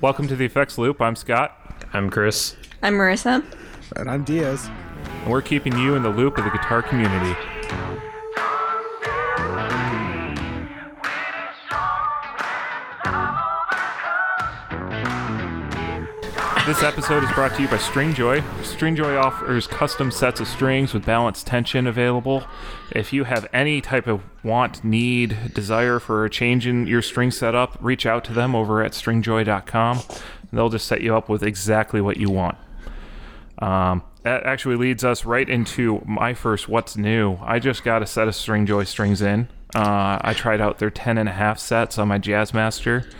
Welcome to the Effects Loop. I'm Scott, I'm Chris. I'm Marissa. And I'm Diaz. and we're keeping you in the loop of the guitar community. This episode is brought to you by Stringjoy. Stringjoy offers custom sets of strings with balanced tension available. If you have any type of want, need, desire for a change in your string setup, reach out to them over at stringjoy.com. They'll just set you up with exactly what you want. Um, that actually leads us right into my first what's new. I just got a set of Stringjoy strings in. Uh, I tried out their 10 and a half sets on my Jazzmaster.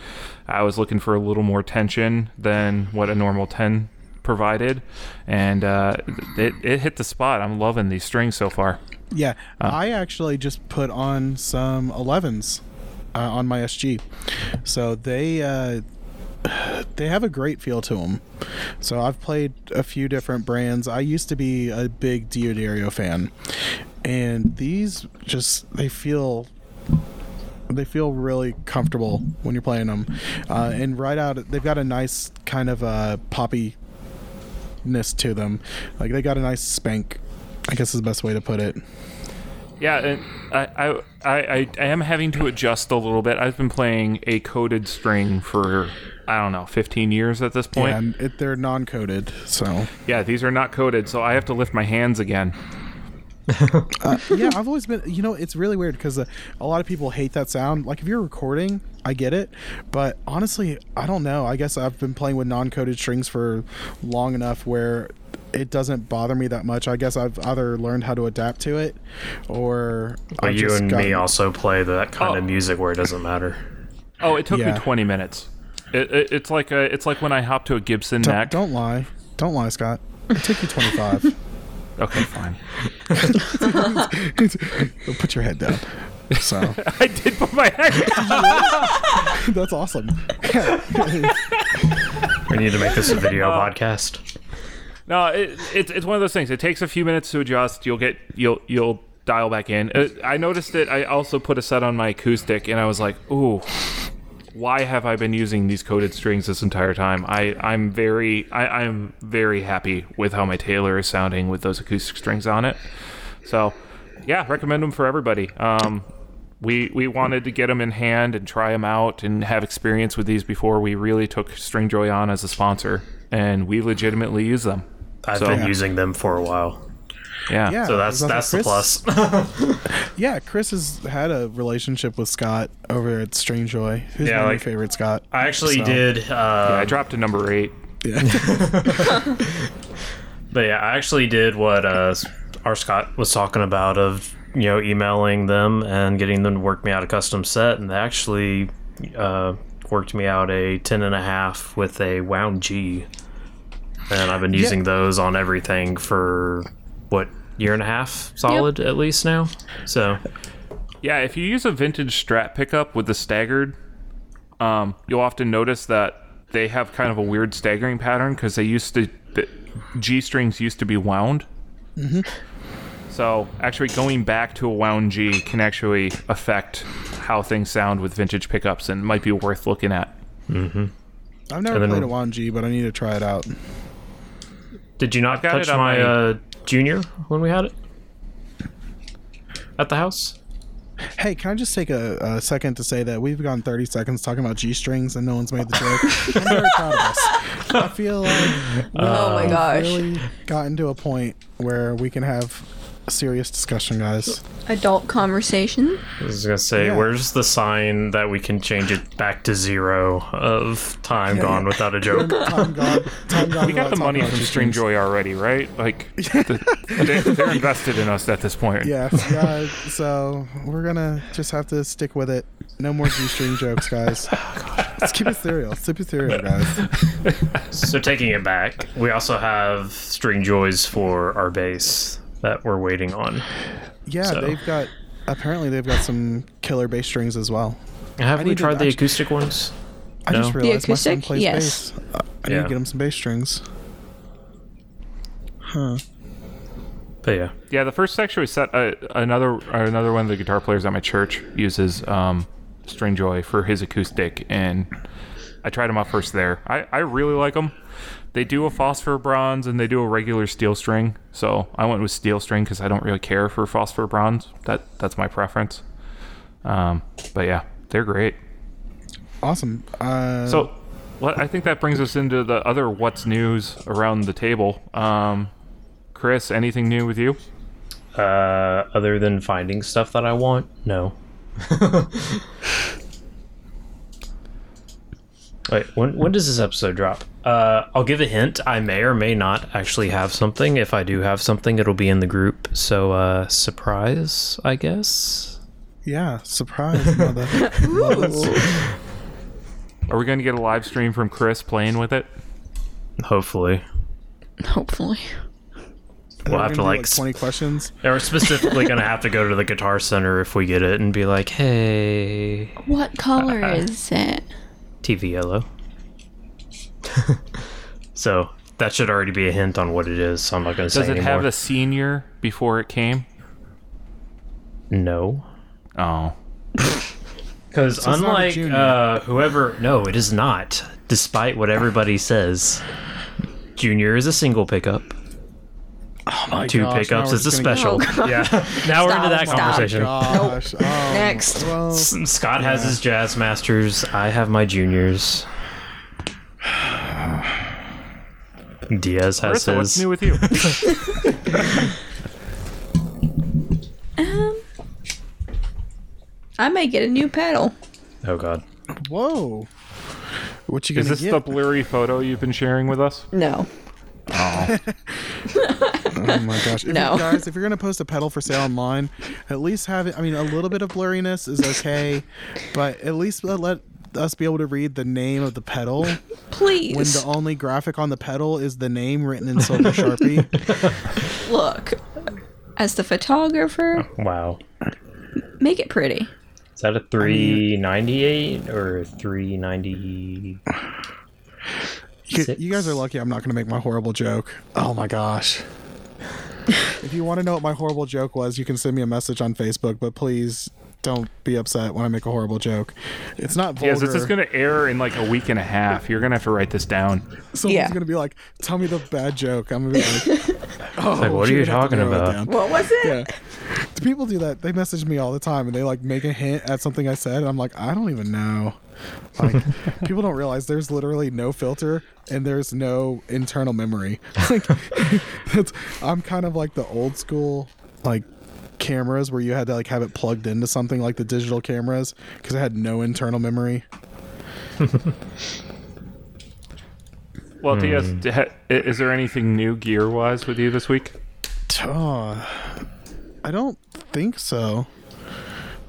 I was looking for a little more tension than what a normal 10 provided, and uh, it, it hit the spot. I'm loving these strings so far. Yeah, I actually just put on some 11s uh, on my SG. So they uh, they have a great feel to them. So I've played a few different brands. I used to be a big D'Addario fan, and these just they feel they feel really comfortable when you're playing them. Uh, and right out, they've got a nice kind of uh, poppiness to them. Like they got a nice spank. I guess is the best way to put it. Yeah, and I, I, I, I am having to adjust a little bit. I've been playing a coated string for I don't know, 15 years at this point. Yeah, it, they're non-coded, so Yeah, these are not coated, so I have to lift my hands again. uh, yeah. I've always been, you know, it's really weird because uh, a lot of people hate that sound. Like if you're recording, I get it, but honestly, I don't know. I guess I've been playing with non-coded strings for long enough where it doesn't bother me that much. I guess I've either learned how to adapt to it, or But I've you just and me also play that kind Oh. of music where it doesn't matter. Oh, it took Yeah. me 20 minutes. It, it, it's like a, it's like when I hop to a Gibson Don't, neck. don't lie, don't lie, Scott. It took you 25. Okay, fine. Put your head down. So I did put my head. that's awesome. We need to make this a video podcast. No, it, it's it's one of those things. It takes a few minutes to adjust. You'll get you'll you'll dial back in. Uh, I noticed it. I also put a set on my acoustic, and I was like, ooh. Why have I been using these coated strings this entire time? I, I'm very I, I'm very happy with how my Taylor is sounding with those acoustic strings on it. So, yeah, recommend them for everybody. Um, we we wanted to get them in hand and try them out and have experience with these before we really took Stringjoy on as a sponsor, and we legitimately use them. I've So- been using them for a while, Yeah. Yeah. so that's is that that's the plus. Yeah, Chris has had a relationship with Scott over at Stringjoy. Who's Yeah, my like- favorite Scott? I actually So- did, uh, I dropped to number eight. Yeah. but yeah, I actually did what uh, our Scott was talking about of you know emailing them and getting them to work me out a custom set, and they actually uh, worked me out a ten and a half with a wound G, and I've been using those on everything for what year and a half solid at least now. So Yeah, if you use a vintage Strat pickup with the staggered, um, you'll often notice that they have kind of a weird staggering pattern because they used to the G strings used to be wound. Mm-hmm. So actually, going back to a wound G can actually affect how things sound with vintage pickups and might be worth looking at. Mhm. I've never played a wound G, but I need to try it out. did you not touch my, my- uh, junior when we had it at the house? Hey, can I just take a, a second to say that we've gone 30 seconds talking about G strings and no one's made the joke? I'm very proud of us. I feel like oh my gosh. really gotten to a point where we can have a serious discussion, guys. Adult conversation. I was gonna say, Yeah. where's the sign that we can change it back to zero of time gone without a joke? Time gone. Time gone. We got the money from Stringjoy already, right? Like the, they, they're invested in us at this point. Yes, yeah. So we're gonna just have to stick with it. No more G string jokes, guys. Oh, let's keep it serial. Let's keep it serial, guys. so taking it back, we also have string joys for our bass that we're waiting on. Yeah, So- they've got. Apparently, they've got some killer bass strings as well. Have I we need to tried the actu- acoustic ones? I just No? realized my son plays Yes. bass. Uh, I need Yeah. to get him some bass strings. Huh. But yeah, Yeah, the first actually set uh, another another one of the guitar players at my church uses um, Stringjoy for his acoustic, and I tried them out first there. I, I really like them. They do a phosphor bronze and they do a regular steel string. So I went with steel string because I don't really care for phosphor bronze. That that's my preference. Um, but yeah, they're great. Awesome. Uh, So, well, I think that brings us into the other what's news around the table. Um, Chris, anything new with you? Uh, other than finding stuff that I want, no. Wait, when when does this episode drop? Uh, I'll give a hint. I may or may not actually have something. If I do have something, it'll be in the group. So, uh, surprise, I guess. yeah, surprise, mother. Are we going to get a live stream from Chris playing with it? Hopefully, Hopefully. we'll have to gonna like. twenty questions. We're specifically gonna have to go to the Guitar Center if we get it and be like, "Hey, What color is it? TV yellow." so that should already be a hint on what it is. So I'm not gonna say Does it anymore. have a senior before it came? no. Oh, Because it's not a unlike uh, whoever, no, it is not. Despite what everybody says, Junior is a single pickup. My Two gosh, pickups we're is a special. Oh, God. yeah. Now we're into that Stop, stop. conversation. Gosh. Oh, Next. Well, S- Scott has his jazz masters. I have my juniors. Diaz has Marissa, what's his. new with you? um, I may get a new pedal. Oh God. whoa. What you Is gonna this get? the blurry photo you've been sharing with us? No. Oh, Oh my gosh! If No. you guys, if you're gonna post a pedal for sale online, at least have it. I mean, a little bit of blurriness is okay, but at least let, let us be able to read the name of the pedal Please. when the only graphic on the pedal is the name written in silver sharpie. Look. As the photographer, oh, Wow. make it pretty. Is that a 398 or 390? You, you guys are lucky. I'm not gonna make my horrible joke. Oh my gosh! if you want to know what my horrible joke was, you can send me a message on Facebook. But please don't be upset when I make a horrible joke. It's not vulgar. yes, this is going to air in like a week and a half. You're going to have to write this down. Someone's Yeah. gonna be like, "Tell me the bad joke." I'm gonna be like, "Oh, like, what are you're you gonna have to talking about? What was it? Yeah, Do people do that. They message me all the time, and they like make a hint at something I said, and I'm like, I don't even know. Like, people don't realize there's literally no filter and there's no internal memory. Like, that's, I'm kind of like the old school like cameras where you had to like have it plugged into something like the digital cameras because it had no internal memory. Well, Diaz, hmm. d- is there anything new gear wise with you this week? Oh, I don't think so.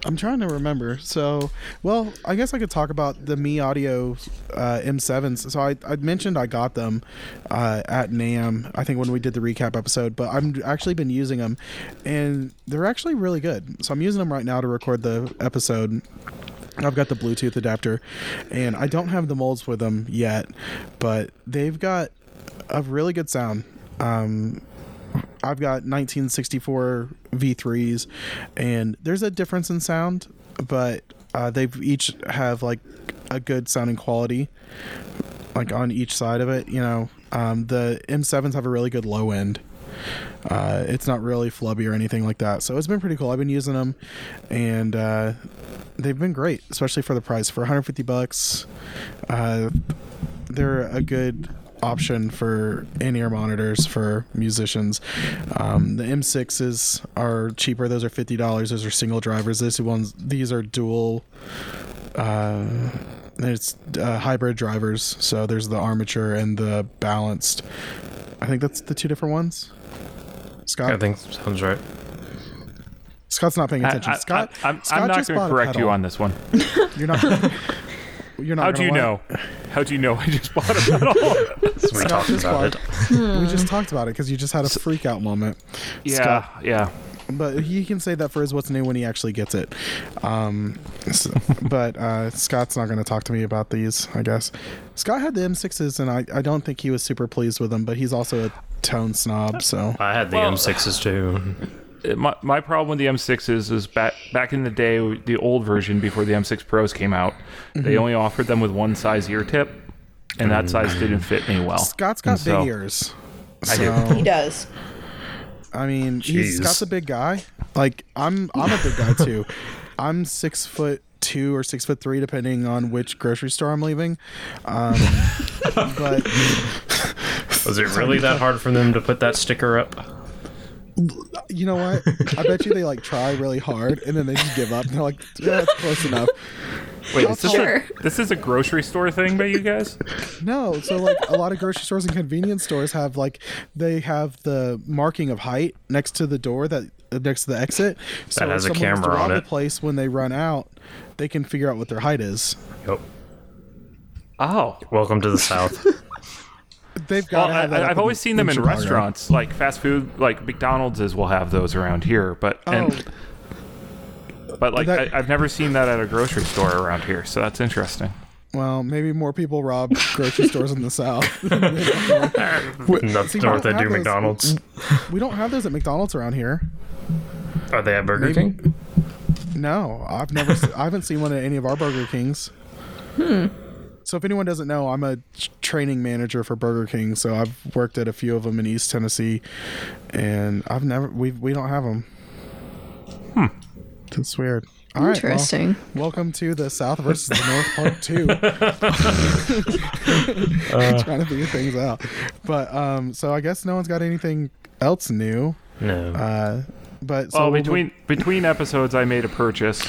I'm trying to remember. So, well, I guess I could talk about the MEE audio uh, M7s. So I, I mentioned I got them uh, at NAMM, I think when we did the recap episode, but I've actually been using them and they're actually really good. So I'm using them right now to record the episode. I've got the Bluetooth adapter and I don't have the molds with them yet, but they've got a really good sound. Um, I've got 1964 V3s, and there's a difference in sound, but uh, they've each have like a good sounding quality, like on each side of it. You know, um, the M7s have a really good low end. Uh, it's not really flubby or anything like that, so it's been pretty cool. I've been using them, and uh, they've been great, especially for the price. For 150 bucks, uh, they're a good option for in-ear monitors for musicians. Um, the M6s are cheaper; those are fifty dollars. Those are single drivers. These ones, these are dual. Uh, it's uh, hybrid drivers. So there's the armature and the balanced. I think that's the two different ones. Scott, I think sounds right. Scott's not paying I, attention. Scott, I, am Scott not going to a correct you on this one. You're not. You're not. How do you what? know? How do you know I just bought a pedal? So we Scott talked just about bought- it. We just talked about it because you just had a freak out moment. yeah, Scott. yeah. but he can say that for his what's new when he actually gets it. Um, so- but uh, Scott's not going to talk to me about these, I guess. Scott had the M6s, and I, I don't think he was super pleased with them, but he's also a tone snob, so. I had the Well- M6s too. My, my problem with the M6 is is back back in the day, the old version before the M6 Pros came out, Mm-hmm. they only offered them with one size ear tip, and that size didn't fit me well. Scott's got so- big ears. I do. He does. I mean, he's Scott's a big guy. Like I'm, I'm a big guy too. I'm six foot two or six foot three, depending on which grocery store I'm leaving. Um, but Was it really that hard for them to put that sticker up? You know what? I bet you they like try really hard and then they just give up. And they're like, yeah, it's close enough. Wait, is this, Sure. a, this is a grocery store thing by you guys? No, so like a lot of grocery stores and convenience stores have like they have the marking of height next to the door that uh, next to the exit. So has a if someone was camera on it. The place when they run out, they can figure out what their height is. Yep. Oh. Welcome to the South. They've got. Well, I, have I- up I've always seen them in Chicago. restaurants, like fast food, like McDonald's is will have those around here, but oh. and but like Oh. that- I, I've never seen that at a grocery store around here, so that's interesting. Well, maybe more people rob grocery stores in the South. Up See, we north, don't they have do those- McDonald's. we don't have those at McDonald's around here. Are they at Burger Maybe- King? No, I've never. I haven't seen one at any of our Burger Kings. Hmm. So if anyone doesn't know, I'm a training manager for Burger King. So I've worked at a few of them in East Tennessee, and I've never. We we don't have them. Hmm. That's weird. All right, well, Interesting. welcome to the South versus the North Part Two. Trying to figure things out, but um. So I guess no one's got anything else new. No. Uh, but so well, we'll- between between episodes, I made a purchase,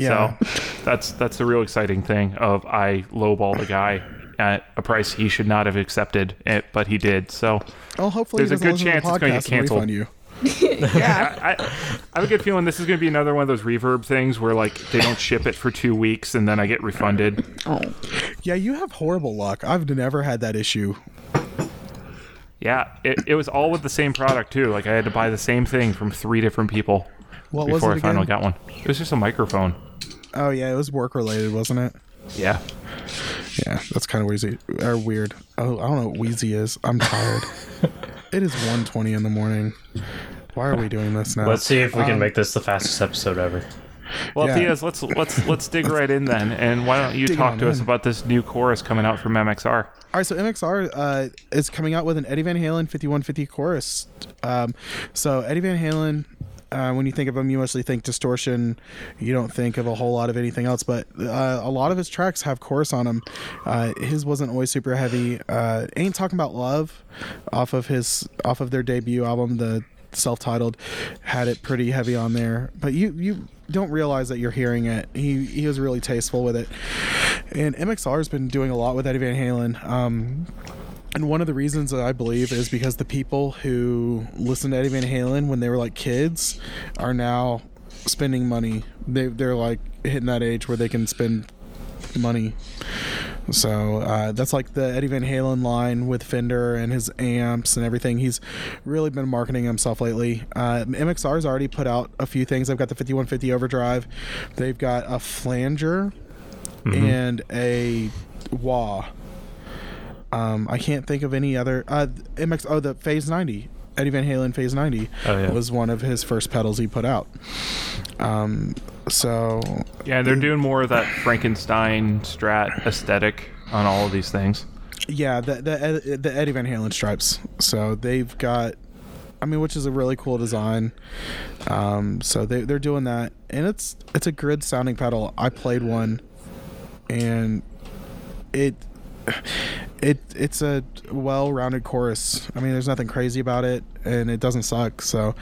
yeah. so that's that's the real exciting thing. Of I lowball the guy at a price he should not have accepted, it, but he did. So Oh, hopefully There's a good listen the chance it's gonna get podcast canceled. refund you. Yeah. I, I have a good feeling this is going to be another one of those reverb things where like they don't ship it for two weeks and then I get refunded. Oh. Yeah, you have horrible luck. I've never had that issue. Yeah, it, it was all with the same product too. Like I had to buy the same thing from three different people What was before it I finally got one. It was just a microphone. Oh yeah, it was work related, wasn't it? Yeah. Yeah, that's kind of wheezy or weird. Oh, I don't know what wheezy is. I'm tired. it is 1:20 in the morning. Why are we doing this now? Let's see if we can um, make this the fastest episode ever. Well, Yeah. Diaz, let's let's let's dig right in then, and why don't you Dig talk on to us about this new chorus coming out from MXR? All right, so MXR uh, is coming out with an Eddie Van Halen 5150 chorus. Um, so Eddie Van Halen, uh, when you think of him, you mostly think distortion. You don't think of a whole lot of anything else, but uh, a lot of his tracks have chorus on them. Uh, his wasn't always super heavy. Uh, Ain't talking about love, off of his off of their debut album, the self-titled, had it pretty heavy on there. But you you don't realize that you're hearing it. He he was really tasteful with it. And MXR has been doing a lot with Eddie Van Halen. Um, and one of the reasons that I believe is because the people who listened to Eddie Van Halen when they were like kids are now spending money. They they're like hitting that age where they can spend money. So uh, that's like the Eddie Van Halen line with Fender and his amps and everything. He's really been marketing himself lately. Uh, MXR's already put out a few things. They've got the 5150 overdrive. They've got a flanger and a wah. Um, I can't think of any other. Uh, MX. Oh, the Phase 90. Eddie Van Halen Phase 90 Oh, yeah. was one of his first pedals he put out. Um, so Yeah, they're doing more of that Frankenstein Strat aesthetic on all of these things. yeah, the the the Eddie Van Halen stripes. So they've got, I mean, which is a really cool design. Um, so they they're doing that, and it's it's a grid sounding pedal. I played one, and it it it's a well-rounded chorus. I mean, there's nothing crazy about it, and it doesn't suck. So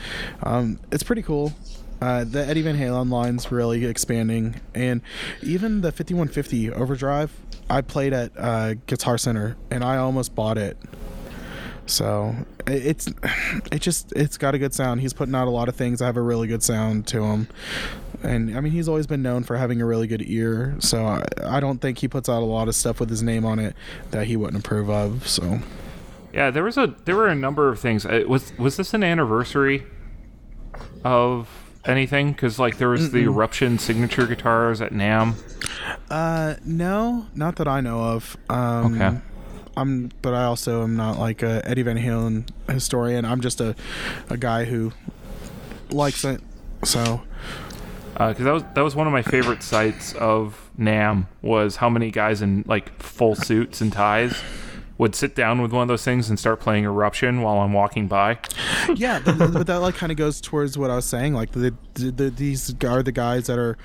um, it's pretty cool. Uh, the Eddie Van Halen line's really expanding, and even the 5150 overdrive. I played at uh, Guitar Center, and I almost bought it. So it- it's it just it's got a good sound. He's putting out a lot of things I have a really good sound to him, and I mean he's always been known for having a really good ear. So I, I don't think he puts out a lot of stuff with his name on it that he wouldn't approve of. So Yeah, there was a there were a number of things. Uh, was was this an anniversary of anything? Because like there was the Eruption signature guitars at NAMM. uh no, not that I know of. Um, Okay. I'm, but I also am not like a Eddie Van Halen historian. I'm just a, a guy who likes it. So because that was that was one of my favorite sights of NAMM was how many guys in like full suits and ties would sit down with one of those things and start playing Eruption while I'm walking by. yeah, but that like kind of goes towards what I was saying. Like the, the, the these are the guys that are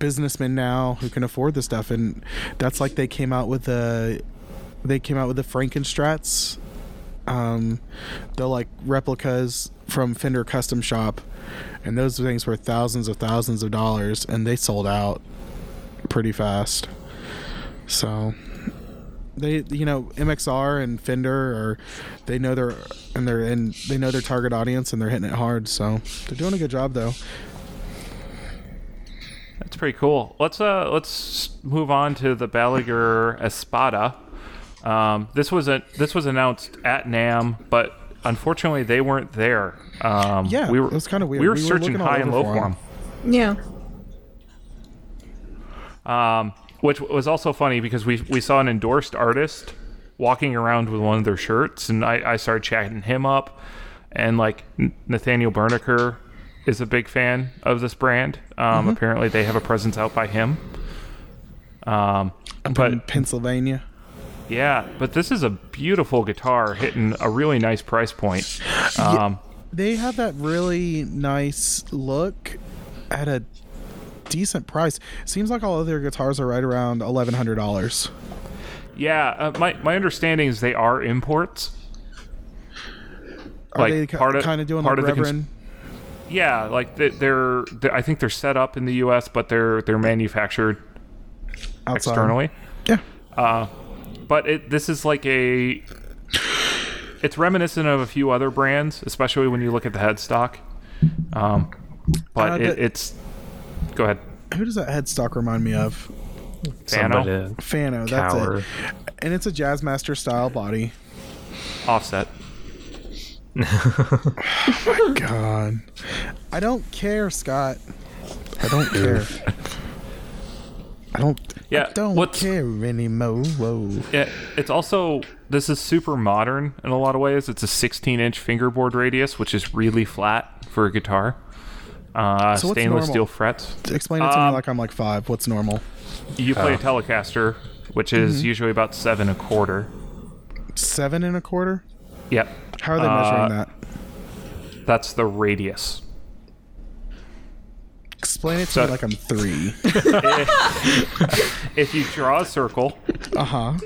businessmen now who can afford the stuff, and that's like they came out with the they came out with the Frankenstrats, um, the like replicas from Fender Custom Shop, and those things were thousands of thousands of dollars, and they sold out pretty fast. So they you know MXR and Fender are they know their and they're and they know their target audience and they're hitting it hard. So they're doing a good job though. That's pretty cool. Let's uh let's move on to the Balaguer Espada. Um, this was a this was announced at NAMM, but unfortunately they weren't there. Um, Yeah, we were it was kinda weird. We were We were searching looking all high and over low for for 'em. them. Yeah. um, which was also funny because we we saw an endorsed artist walking around with one of their shirts, and I, I started chatting him up, and like Nathaniel Berniker is a big fan of this brand. Um, Apparently, they have a presence out by him. Um, but in Pennsylvania. yeah, but this is a beautiful guitar hitting a really nice price point. Um, They have that really nice look at a decent price. Seems like all of their guitars are right around eleven hundred dollars. yeah, uh, my my understanding is they are imports. Are Like, they part of- kind of doing part like of the cons- Reverend? Yeah, like they- they're, they I think they're set up in the U.S., but they're they're manufactured outside? externally. Yeah. But it this is like a it's reminiscent of a few other brands, especially when you look at the headstock. Um, but Uh, it, the- it's go ahead, Who does that headstock remind me of? Fano, Somebody- Fano. That's Cower. it. And it's a Jazzmaster style body. offset. My God. I don't care, Scott. I don't care. I don't. Yeah, I don't what's- care anymore. Whoa. Yeah, it's also this is super modern in a lot of ways. It's a 16 inch fingerboard radius, which is really flat for a guitar. Uh, So what's stainless normal? steel frets. Explain it to Um, me like I'm like five. What's normal? You play a Oh. Telecaster, which is Mm-hmm. usually about seven a quarter. Seven and a quarter? Yep, How are they measuring Uh, that? that's the radius. Explain it to so- me like I'm three. If you draw a circle, Uh huh.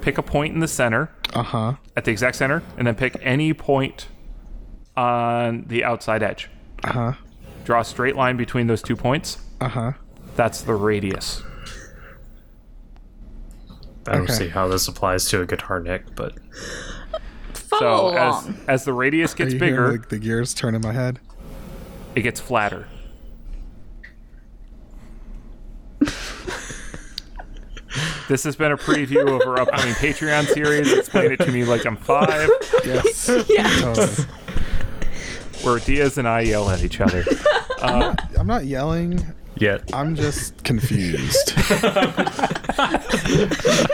pick a point in the center, Uh huh. at the exact center, and then pick any point on the outside edge. Uh huh. Draw a straight line between those two points. Uh huh. That's the radius. I don't Okay. see how this applies to a guitar neck, but Follow So as along. as the radius gets you hearing bigger, the, the gears turn in my head? it gets flatter. This has been a preview of our upcoming Patreon series. Explain it to me like I'm five, Yes. yeah. totally. Um, where Diaz and I yell at each other. I'm uh, not yelling. yet I'm just confused. is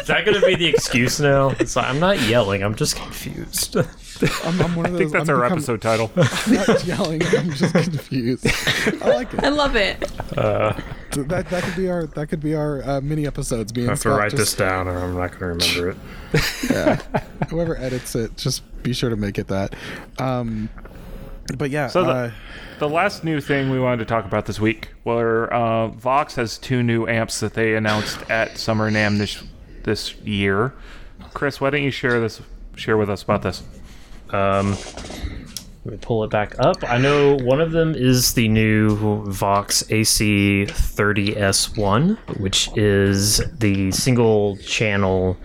that going to be the excuse now? It's like, I'm not yelling. I'm just confused. I'm, I'm one of I those. think that's I'm our become- episode title. I'm not yelling. I'm just confused. I like it. I love it. So that that could be our that could be our uh, mini episodes. Being I have to Scott write this down, or I'm not going to remember it. yeah, whoever edits it, just be sure to make it that. Um, but yeah, So the- uh, The last new thing we wanted to talk about this week were uh, Vox has two new amps that they announced at Summer NAMM this this year. Chris, why don't you share this share with us about this? Um, let me pull it back up. I know one of them is the new Vox AC 30S1, which is the single channel,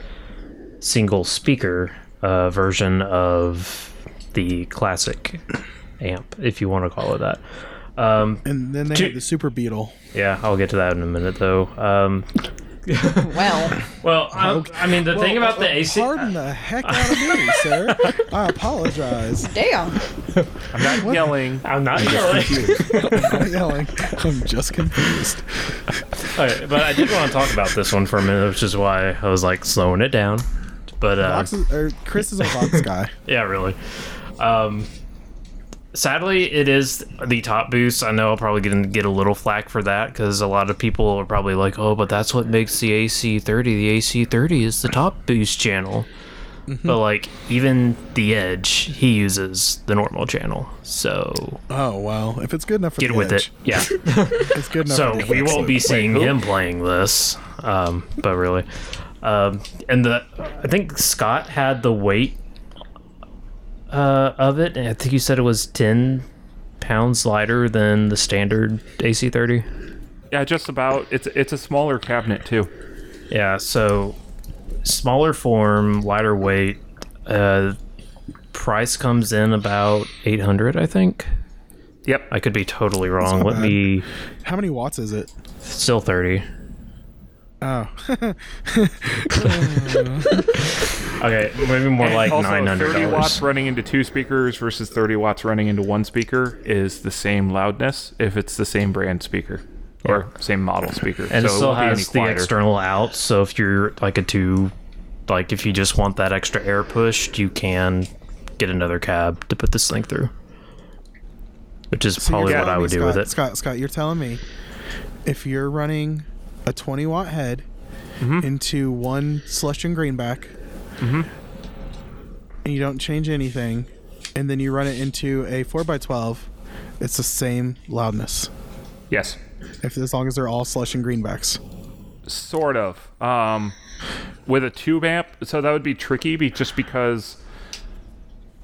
single speaker uh, version of the classic amp, if you want to call it that. Um, and then they have the Super Beetle. yeah, I'll get to that in a minute, though. Um, Well, well, I, I mean, the thing about the AC. Pardon the heck out of me, sir. I apologize. damn. I'm not yelling. I'm not yelling. I'm not yelling. I'm just confused. Alright, but I did want to talk about this one for a minute, which is why I was like slowing it down. But uh, Fox is, or Chris is a Fox guy. yeah, really. Um, sadly, it is the top boost. I know I'll probably get get a little flack for that because a lot of people are probably like, "Oh, but that's what makes the AC30. The AC30 is the top boost channel." But like even the Edge, he uses the normal channel. So Oh well, if it's good enough for get the with Edge, it. Yeah. It's good enough. so for the we won't be seeing who? him playing this. Um, but really, um, and the I think Scott had the weight uh, of it. I think you said it was ten pounds lighter than the standard AC30. Yeah, just about. It's it's a smaller cabinet too. Yeah, so smaller form, lighter weight. Uh, price comes in about eight hundred, I think. Yep. I could be totally wrong. Let bad. me How many watts is it? still thirty. Oh, Okay, maybe more And like also, nine hundred 30 watts dollars. running into two speakers versus 30 watts running into one speaker is the same loudness if it's the same brand speaker or same model speaker. And so it still won't be any has the external out. So if you're like a two, like if you just want that extra air pushed, you can get another cab to put this thing through. Which is So probably what telling I me, would do Scott, with it. Scott, Scott, you're telling me if you're running a 20 watt head Mm-hmm. into one Celestion Greenback, and you don't change anything, and then you run it into a 4x12, it's the same loudness. Yes. If as long as they're all Celestion Greenbacks. Sort of. Um, with a tube amp, so that would be tricky be, just because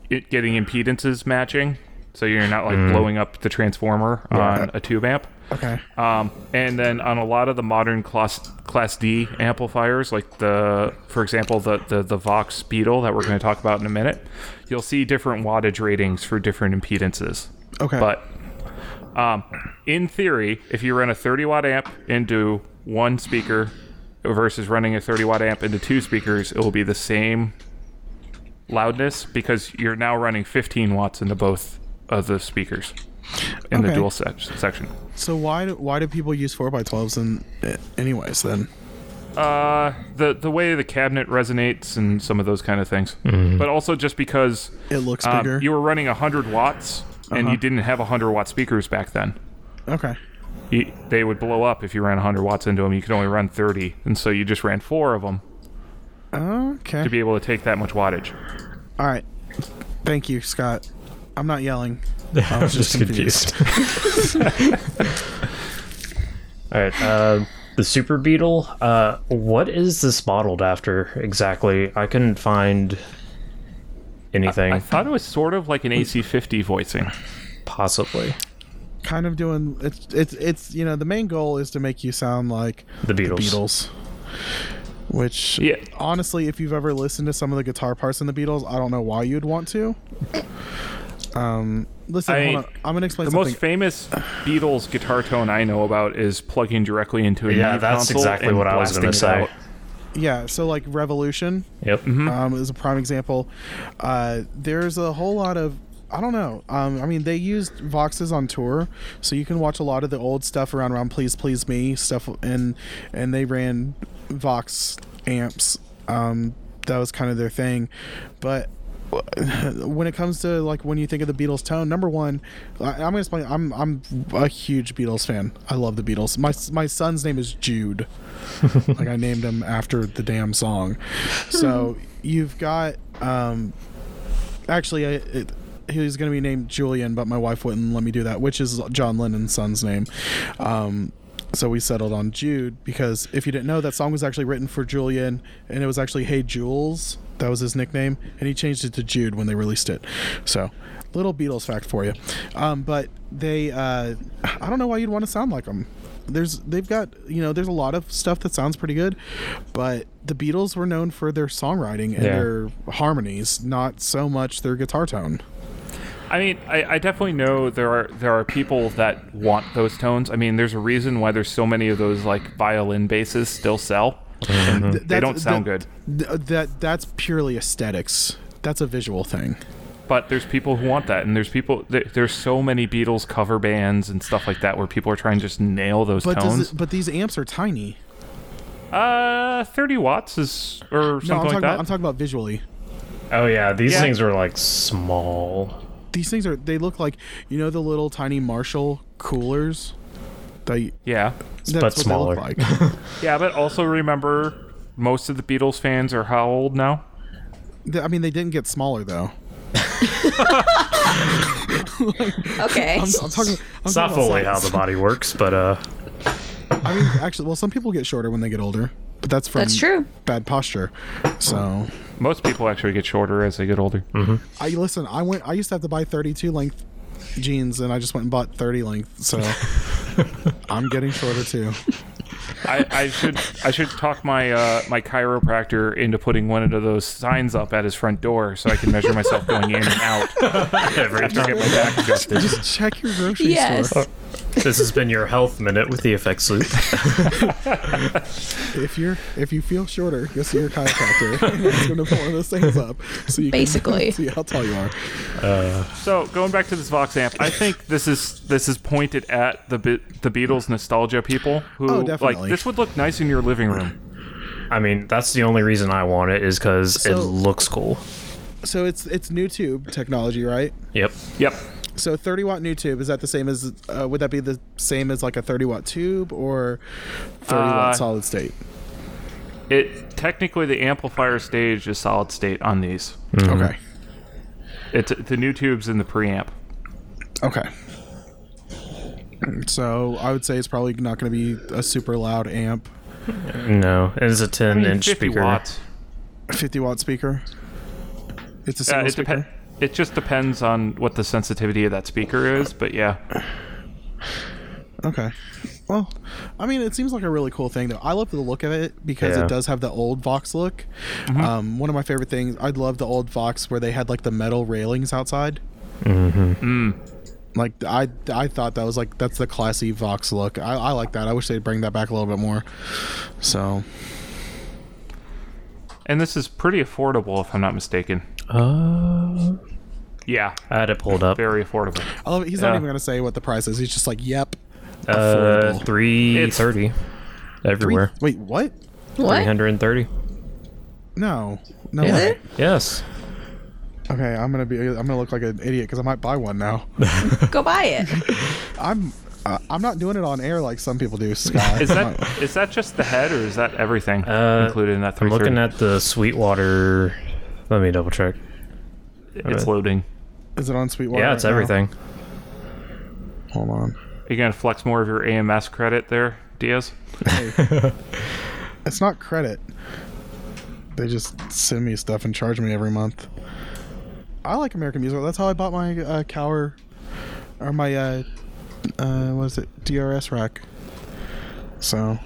it getting impedances matching. So you're not like blowing up the transformer on a tube amp. Okay. Um, and then on a lot of the modern class class D amplifiers, like the, for example, the the, the Vox Beetle that we're going to talk about in a minute, you'll see different wattage ratings for different impedances. Okay. But um, in theory, if you run a 30 watt amp into one speaker versus running a 30 watt amp into two speakers, it will be the same loudness because you're now running 15 watts into both of the speakers in the dual se- section. So why do, why do people use 4x12s in, eh, anyways then? Uh, the the way the cabinet resonates and some of those kind of things, but also just because It looks um, bigger. you were running 100 watts and Uh-huh. you didn't have 100 watt speakers back then. okay. You, they would blow up if you ran 100 watts into them. You could only run 30, and so you just ran four of them Okay. to be able to take that much wattage. All right. Thank you, Scott. I'm not yelling. I was just, confused. All right. Uh, the Super Beetle. Uh, what is this modeled after exactly? I couldn't find anything. I thought it was sort of like an AC50 voicing. possibly kind of doing it's it's it's you know the main goal is to make you sound like the Beatles. Beatles. Which Yeah. honestly, if you've ever listened to some of the guitar parts in the Beatles, I don't know why you'd want to. Um, listen, I- hold on. I'm gonna explain The something. most famous Beatles guitar tone I know about is plugging directly into a Yeah, that's console exactly and what I was blasting gonna say. out. yeah, so like Revolution Yep. um, is a prime example. Uh, there's a whole lot of I don't know. Um, I mean, they used Voxes on tour, so you can watch a lot of the old stuff around around Please Please Me stuff, and and they ran Vox amps. Um, that was kind of their thing, but when it comes to like when you think of the Beatles tone, number one, I, I'm gonna explain. I'm I'm a huge Beatles fan. I love the Beatles. My my son's name is Jude. like I named him after the damn song. So you've got um, actually I, it, he was going to be named Julian, but my wife wouldn't let me do that, which is John Lennon's son's name. Um, so we settled on Jude because if you didn't know, that song was actually written for Julian, and it was actually Hey Jules. That was his nickname, and he changed it to Jude when they released it. So, little Beatles fact for you. Um, but they, uh, I don't know why you'd want to sound like them. There's, they've got, you know, there's a lot of stuff that sounds pretty good, but the Beatles were known for their songwriting and Yeah. their harmonies, not so much their guitar tone. I mean, I, I definitely know there are there are people that want those tones. I mean, there's a reason why there's so many of those like violin basses still sell. And they That's- don't sound that- good. th- that that's purely aesthetics. That's a visual thing. But there's people who want that, and there's people. There, there's so many Beatles cover bands and stuff like that where people are trying to just nail those But does tones. it, but these amps are tiny. uh, 30 watts is or No, I'm something talking like about that. I'm talking about visually. Oh yeah, these Yeah. things are like small. these things are they look like you know the little tiny Marshall coolers. They Yeah. that's But smaller. like. Yeah, but also remember, most of the Beatles fans are how old now? I mean, they didn't get smaller though. Okay. I'm, I'm talking. I'm It's not talking about fully how the body works, but uh, I mean, actually, well, some people get shorter when they get older, but that's from That's true. bad posture. So, Most people actually get shorter as they get older. I listen. I went. I used to have to buy 32 length jeans, and I just went and bought 30 length. So, I'm getting shorter too. I, I should I should talk my uh, my chiropractor into putting one of those signs up at his front door so I can measure myself going in and out every after I get my back adjusted. Just check your grocery Yes. store. This has been your health minute with the effects loop. If you're if you feel shorter, go see your chiropractor. and It's going to put one of those things up so you Basically. can see how tall you are. Uh, so going back to this Vox amp, I think this is this is pointed at the Be- the Beatles nostalgia people who Oh, like this would look nice in your living room. I mean, that's the only reason I want it is because it looks cool. So it's it's new tube technology, right? Yep. Yep. So 30 watt new tube is that the same as? Uh, would that be the same as like a 30 watt tube or 30 Uh, watt solid state? It technically the amplifier stage is solid state on these. Okay. It's the new tubes in the preamp. Okay. So I would say it's probably not going to be a super loud amp, No, it is a 10 mean, inch 50 speaker. watts. 50 watt speaker. It's a Uh, single it, speaker. depen- it just depends on what the sensitivity of that speaker is, but yeah. Okay. Well, I mean, it seems like a really cool thing, though. I love the look of it because Yeah. it does have the old Vox look. Um, one of my favorite things, I love the old Vox where they had like the metal railings outside. Mm-hmm. Like I, I thought that was like that's the classy Vox look. I, I like that. I wish they'd bring that back a little bit more. So And this is pretty affordable if I'm not mistaken. Uh, Yeah, I had it pulled up. very affordable. I love it. He's not Yeah. even gonna say what the price is. He's just like, "Yep." Uh, affordable. 330 Three- everywhere. Wait, what? What? 330. No, no Is way. it? Yes. Okay, I'm gonna be. I'm gonna look like an idiot because I might buy one now. Go buy it. I'm. Uh, I'm not doing it on air like some people do, Scott. Is that is that just the head or is that everything Uh, included in that? I'm looking 330? at the Sweetwater. Let me double check. it's loading. Is it on Sweetwater? Yeah, it's right now? everything. Hold on. Are you gonna flex more of your AMS credit there, Diaz? It's not credit. They just send me stuff and charge me every month. I like American music. That's how I bought my uh, Cower or my uh, uh, what is it DRS rack. So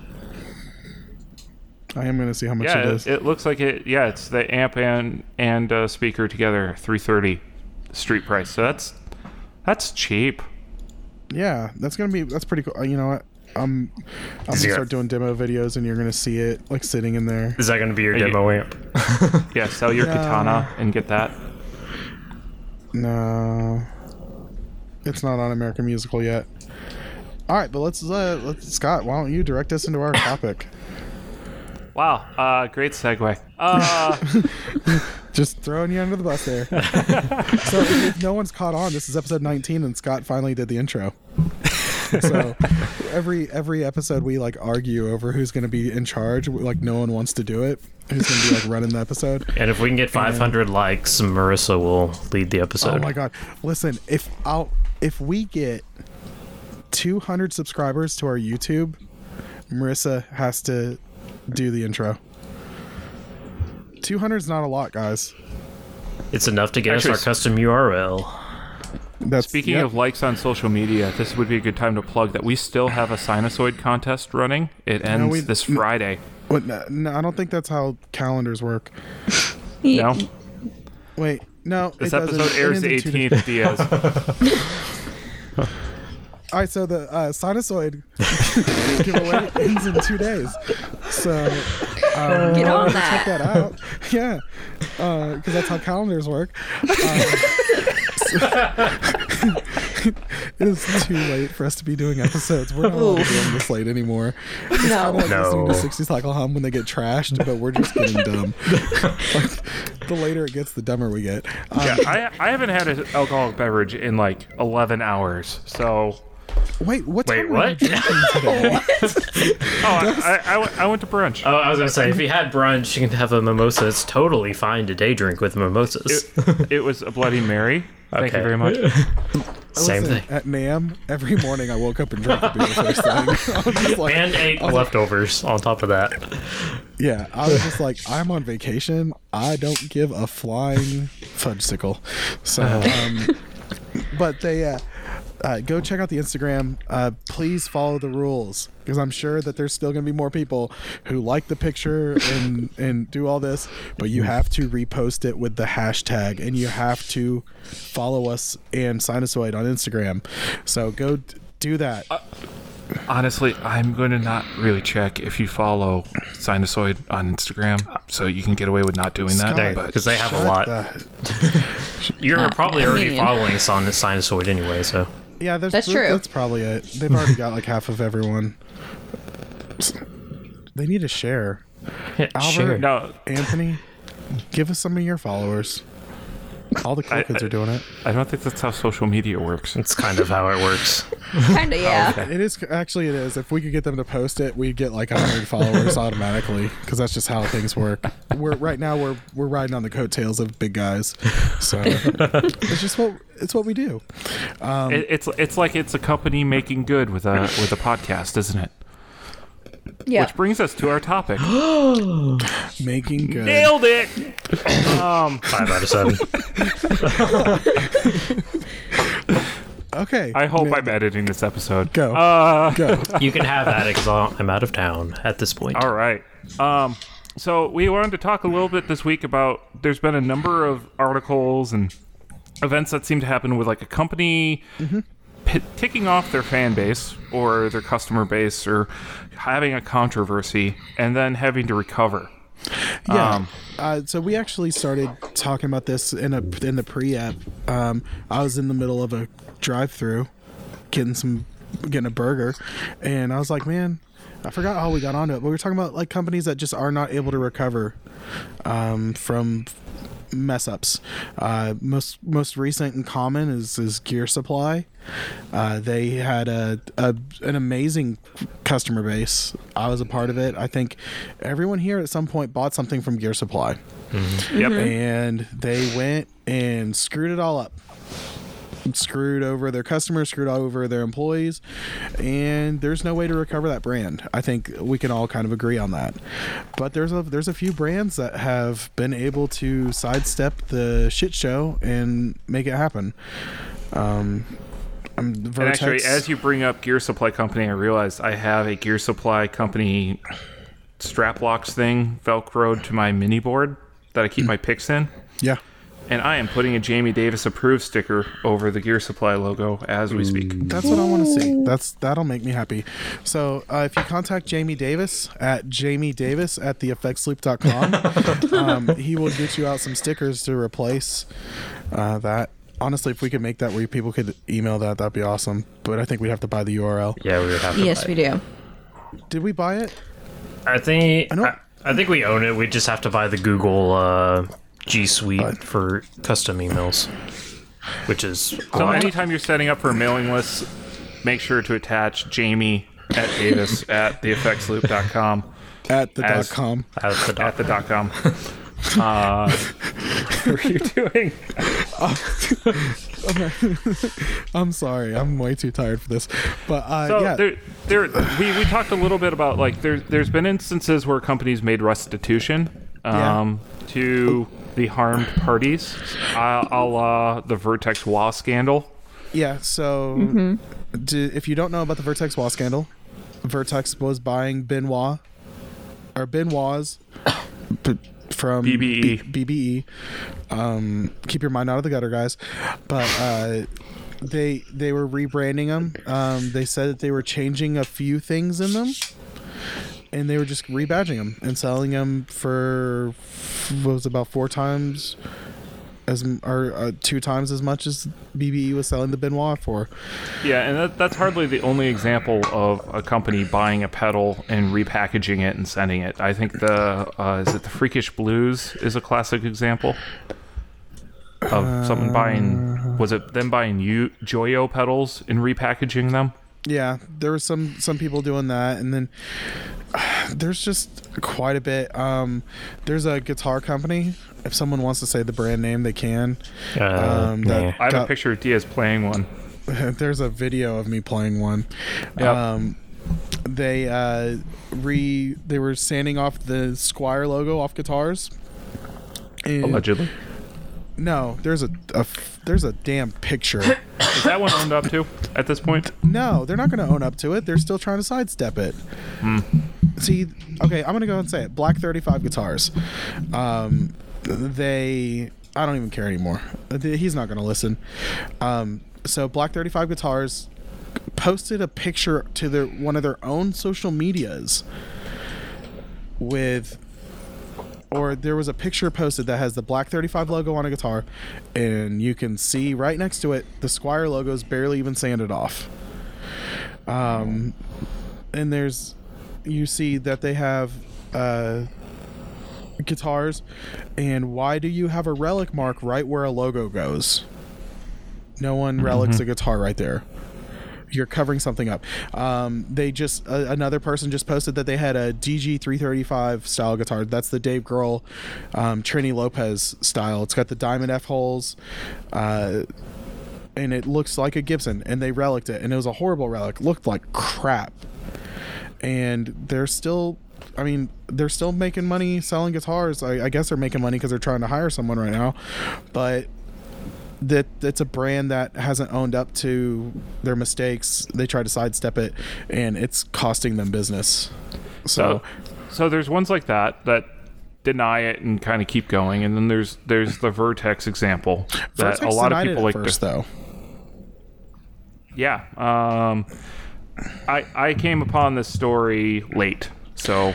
I am gonna see how much Yeah, it it, is. it looks like it. Yeah, it's the amp and and uh, speaker together, 330 street price. So that's that's cheap. yeah, that's gonna be that's pretty cool. Uh, You know what? I'm I'm gonna start doing demo videos, and you're gonna see it like sitting in there. Is that going to be your you- demo amp? Yeah, sell your Yeah. katana and get that. No, it's not on American Musical yet. All right, but let's uh, let's Scott. Why don't you direct us into our topic? Wow, uh, great segue. Uh, Just throwing you under the bus there. so if no one's caught on, this is episode 19, and Scott finally did the intro. so every every episode we like argue over who's going to be in charge. Like no one wants to do it. Who's going to be like running the episode? And if we can get 500 likes, Marissa will lead the episode. Oh my god! Listen, if I'll if we get 200 subscribers to our YouTube, Marissa has to do the intro. 200 is not a lot, guys. It's enough to get Actually, us our custom URL. That's speaking yep. of likes on social media, this would be a good time to plug that we still have a sinusoid contest running. It ends we- this Friday. What, no, no, I don't think that's how calendars work. No, Wait, no. this it doesn't. episode It airs the ends in two days. 18th. Diaz. All right, so the uh, sinusoid giveaway ends in two days. So um, Get on check that. that out. Yeah, because that's how calendars work. Um, it is too late for us to be doing episodes. We're not allowed to be on this late anymore. It's No. kinda like listening No. to 60 Cycle Hum when they get trashed, but we're just getting dumb. like, the later it gets, the dumber we get. Um, Yeah, I, I haven't had an alcoholic beverage in like 11 hours. So, Wait, what Wait, time were you what? drinking today? oh, I, I, I went- to brunch. Oh, I was gonna say, if you had brunch, you can have a mimosa. It's totally fine to day drink with mimosas. It, it was a Bloody Mary. Thank you very much. Same Listen, thing. At NAMM, every morning I woke up and drank a beer first thing. I was like, And ate leftovers on top of that. yeah, I was just like, I'm on vacation. I don't give a flying fudge sickle. So, um, but they, uh, uh, go check out the Instagram. Uh, please follow the rules because I'm sure that there's still going to be more people who like the picture and and do all this, but you have to repost it with the hashtag and you have to follow us and Sinusoid on Instagram. So go d- do that. Honestly, I'm going to not really check if you follow Sinusoid on Instagram, so you can get away with not doing that. Scott, But Because they have a lot. the- You're Uh, probably I already mean- following Son- Sinusoid anyway, so. Yeah, there's, That's th- true. That's probably it. They've already got like half of everyone. They need to share. Yeah, Albert, sure. no, Anthony, give us some of your followers. All the cool I- kids I- are doing it. I don't think that's how social media works. It's kind of how it works. Kind of, yeah. Okay. It is actually it is. If we could get them to post it, we'd get like hundred followers automatically because that's just how things work. We're right now we're we're riding on the coattails of big guys, so it's just what it's what we do. Um, It, it's it's like it's a company making good with a with a podcast, isn't it? Yeah. Which brings us to our topic. Making good. Nailed it. Um, Five out of seven. Okay. I hope I'm editing this episode. Go. Uh, go. You can have that because I'm out of town at this point. All right. Um, so we wanted to talk a little bit this week about. There's been a number of articles and events that seem to happen with like a company pi ticking off their fan base or their customer base or having a controversy and then having to recover. Yeah. Um, uh, so we actually started talking about this in a in the pre-app. Um, I was in the middle of a drive-through, getting some getting a burger, and I was like, man. I forgot how we got onto it, but we were talking about like companies that just are not able to recover um, from mess ups. Uh, most most recent and common is is Gear Supply. Uh, they had a, a an amazing customer base. I was a part of it. I think everyone here at some point bought something from Gear Supply, Yep. and they went and screwed it all up. Screwed over their customers, screwed over their employees, and there's no way to recover that brand. I think we can all kind of agree on that. But there's a there's a few brands that have been able to sidestep the shit show and make it happen. Um, And actually, as you bring up Gear Supply Company, I realized I have a Gear Supply Company strap locks thing velcroed to my mini board that I keep my picks in. yeah, And I am putting a Jamie Davis approved sticker over the Gear Supply logo as we speak. That's what I want to see. That's that'll make me happy. So uh, if you contact Jamie Davis at Jamie Davis at theeffectsloop.com, um, he will get you out some stickers to replace uh, that. Honestly, if we could make that where people could email that, that'd be awesome. But I think we'd have to buy the URL. Yeah, we would have to. Yes, buy we it. do. Did we buy it? I think. I know- I, I think we own it. We just have to buy the Google uh, G Suite for custom emails, which is So anytime you're setting up for a mailing list, make sure to attach Jamie at Davis at theeffectsloop.com At the As- dot com. at the dot at the dot com. Uh, what are you doing? I'm sorry. I'm way too tired for this. But uh, So yeah, there, there, we, we talked a little bit about like there's there's been instances where companies made restitution Yeah. um, to the harmed parties, a, a la the Vertex Wah scandal. Yeah, so do, if you don't know about the Vertex Wah scandal, Vertex was buying Benoit or Benoit's b- from BBE. B- BBE. Um, keep your mind out of the gutter, guys. But uh, they they were rebranding them. Um, they said that they were changing a few things in them, and they were just rebadging them and selling them for what was about four times as or uh, two times as much as BBE was selling the Benoit for. Yeah, and that, that's hardly the only example of a company buying a pedal and repackaging it and sending it. I think the uh, is it the Freakish Blues is a classic example of someone buying was it them buying you Joyo pedals and repackaging them? Yeah, there were some some people doing that, and then there's just quite a bit. Um, there's a guitar company. If someone wants to say the brand name, they can. Uh, Um, that- nah. I have a picture of Diaz playing one. there's a video of me playing one. Yep. Um, they uh, re they were sanding off the Squier logo off guitars. And Allegedly. no, there's a, a f- there's a damn picture. Is that one owned up to at this point? no, they're not going to own up to it. They're still trying to sidestep it. See, okay, I'm to go and say it. Black 35 guitars. Um, they I don't even care anymore. He's not to listen. Um, so Black 35 guitars posted a picture to their one of their own social medias with or there was a picture posted that has the Black 35 logo on a guitar and you can see right next to it the Squier logo is barely even sanded off. Um and there's you see that they have uh guitars and why do you have a relic mark right where a logo goes? No one relics a guitar right there you're covering something up. Um, they just uh, another person just posted that they had a DG 335 style guitar. That's the Dave Grohl, um, Trini Lopez style. It's got the diamond F holes, uh, and it looks like a Gibson. And they reliced it, and it was a horrible relic. Looked like crap. And they're still. I mean, they're still making money selling guitars. I, I guess they're making money because they're trying to hire someone right now, but that that's a brand that hasn't owned up to their mistakes. They try to sidestep it, and it's costing them business. So, So, so there's ones like that that deny it and kind of keep going, and then there's there's the Vertex example that Vertex a lot of people like. first, to, though. yeah, um, I I came upon this story late, so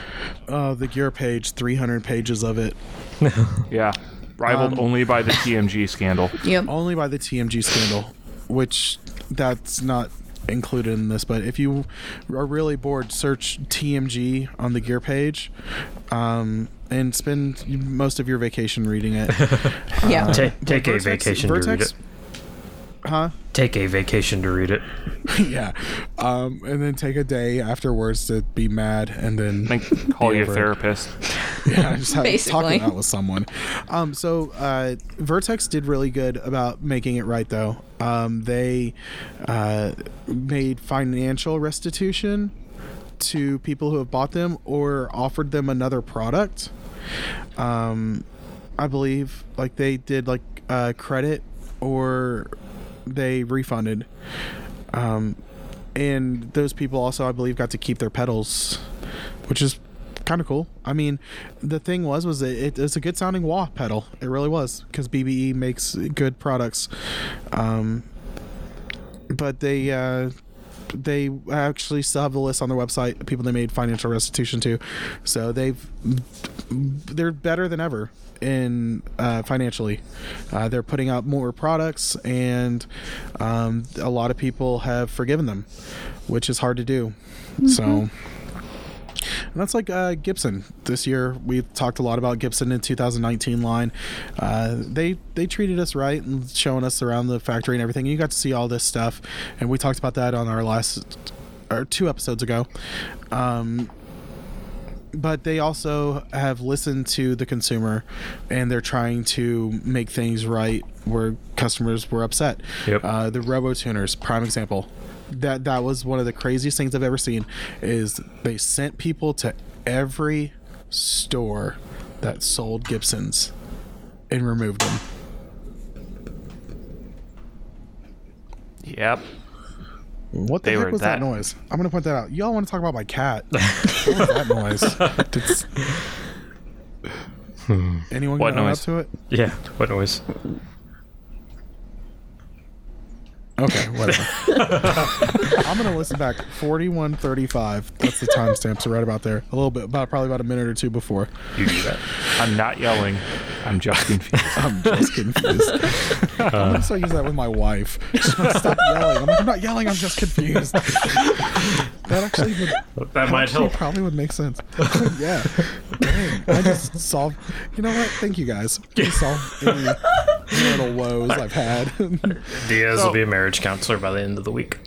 Uh, the gear page, 300 pages of it, yeah, rivaled Um, only by the TMG scandal. Yep. only by the TMG scandal, which that's not included in this. But if you are really bored, search TMG on the gear page, um, and spend most of your vacation reading it. Yeah. Ta- But take a Vertex- vacation to read it. Huh? Take a vacation to read it. yeah. Um, and then take a day afterwards to be mad and then I think call Be you a over it. therapist. yeah, just have, talk Basically. it with someone. Um, so uh, Vertex did really good about making it right, though. Um, they uh, made financial restitution to people who have bought them or offered them another product. Um, I believe like they did like uh, credit or they refunded. Um, and those people also, I believe, got to keep their pedals, which is kind of cool. I mean, the thing was, was it, it, it's a good sounding wah pedal. It really was because BBE makes good products. Um, but they uh, they actually still have the list on their website. People they made financial restitution to, so they've they're better than ever in uh, financially. Uh, they're putting out more products, and um, a lot of people have forgiven them, which is hard to do. So. And that's like uh, Gibson. This year, we talked a lot about Gibson in 2019 line. Uh, they they treated us right and showing us around the factory and everything. You got to see all this stuff, and we talked about that on our last or two episodes ago. Um, but they also have listened to the consumer, and they're trying to make things right where customers were upset. Yep. Uh, the Robo Tuners, prime example. That that was one of the craziest things I've ever seen. Is they sent people to every store that sold Gibsons and removed them. Yep. What the They heck was that. that- noise? I'm gonna point that out. Y'all want to talk about my cat? what was that noise? Did- Anyone What up noise? to it? Yeah. What noise? Okay, whatever. I'm gonna listen back. 41:35. That's the timestamp. So right about there. A little bit, about probably about a minute or two before. You do that. I'm not yelling. I'm just confused. I'm just confused. I'm gonna start using that with my wife. Stop yelling. I'm, like, I'm not yelling. I'm just confused. That actually would That might actually help. probably would make sense. yeah. Dang, I just solved. You know what? Thank you guys. You solved any little woes I've had. Diaz So- will be a marriage counselor by the end of the week.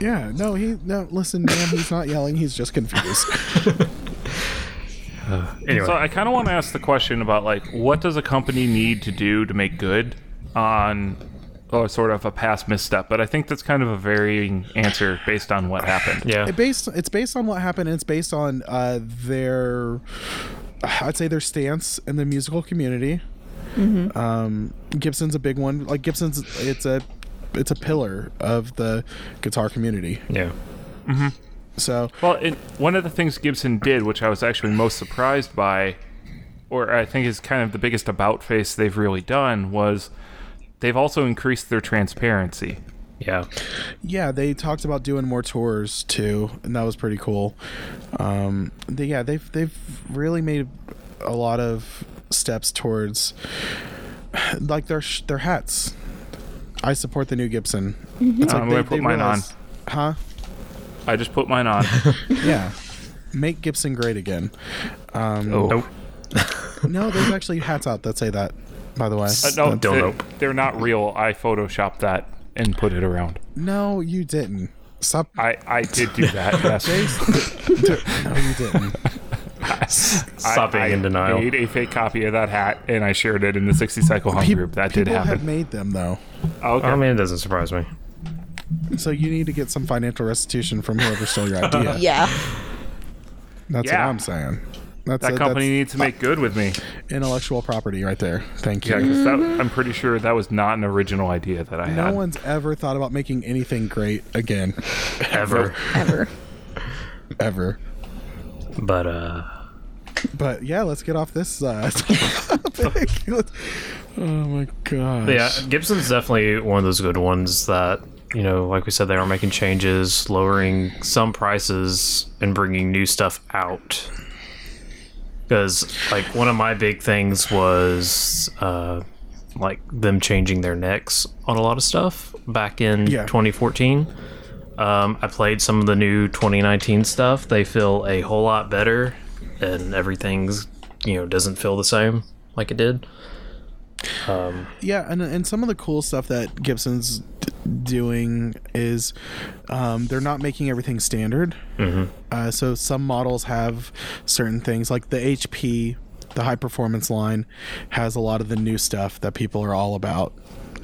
yeah. No. He. No. Listen, man. He's not yelling. He's just confused. Uh, anyway, So I kind of want to ask the question about like what does a company need to do to make good on or sort of a past misstep, but I think that's kind of a varying answer based on what happened. yeah, It based. It's based on what happened. And it's based on uh, their. I'd say their stance in the musical community. Um, Gibson's a big one. Like Gibson's, it's a, it's a pillar of the guitar community. yeah. Hmm. So Well, it, one of the things Gibson did, which I was actually most surprised by, or I think is kind of the biggest about face they've really done, was they've also increased their transparency. Yeah. yeah, they talked about doing more tours too, and that was pretty cool. Um, they, yeah, they've they've really made a lot of steps towards like their sh- their hats. I support the new Gibson. It's I'm gonna put mine on. Huh? I just put mine on. Yeah. Make Gibson great again. Um, Oh. Nope. No, there's actually hats out that say that. By the way, Uh, no, That's- Don't they, nope. they're not real. I photoshopped that and put it around. no, you didn't. Stop. I, I did do that. Yes. no, you didn't. Stop being I, in denial. I made a fake copy of that hat and I shared it in the 60 Cycle Hum group. That did happen. People have made them though, Okay. I mean, it doesn't surprise me. so you need to get some financial restitution from whoever stole your idea. Yeah. That's Yeah. what I'm saying. That's that it. company needs to make good with me. Intellectual property right there. Thank you. Yeah, because I'm pretty sure that was not an original idea that I no had. No one's ever thought about making anything great again, Ever. Ever. ever. But, uh, But yeah, let's get off this uh, topic. oh my god. Yeah, Gibson's definitely one of those good ones that, you know, like we said, they are making changes, lowering some prices, and bringing new stuff out. Because, like, one of my big things was, uh, like, them changing their necks on a lot of stuff back in Yeah. 2014. Um, I played some of the new 2019 stuff. They feel a whole lot better, and everything's, you know, doesn't feel the same like it did. Yeah, and and some of the cool stuff that Gibson's doing is um, they're not making everything standard. Uh, so some models have certain things, like the HP, the high performance line, has a lot of the new stuff that people are all about.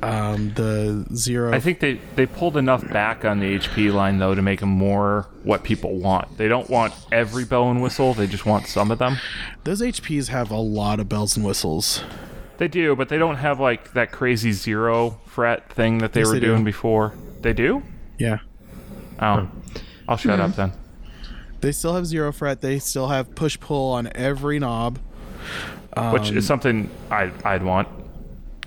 Um, the zero, I think they, they pulled enough back on the HP line though to make them more what people want. They don't want every bell and whistle. They just want some of them. those HPs have a lot of bells and whistles. They do, but they don't have like that crazy zero fret thing that they Yes, were they do. doing before. They do? Yeah, Oh, I'll shut up then. they still have zero fret. They still have push pull on every knob. Which Um, is something I I'd want.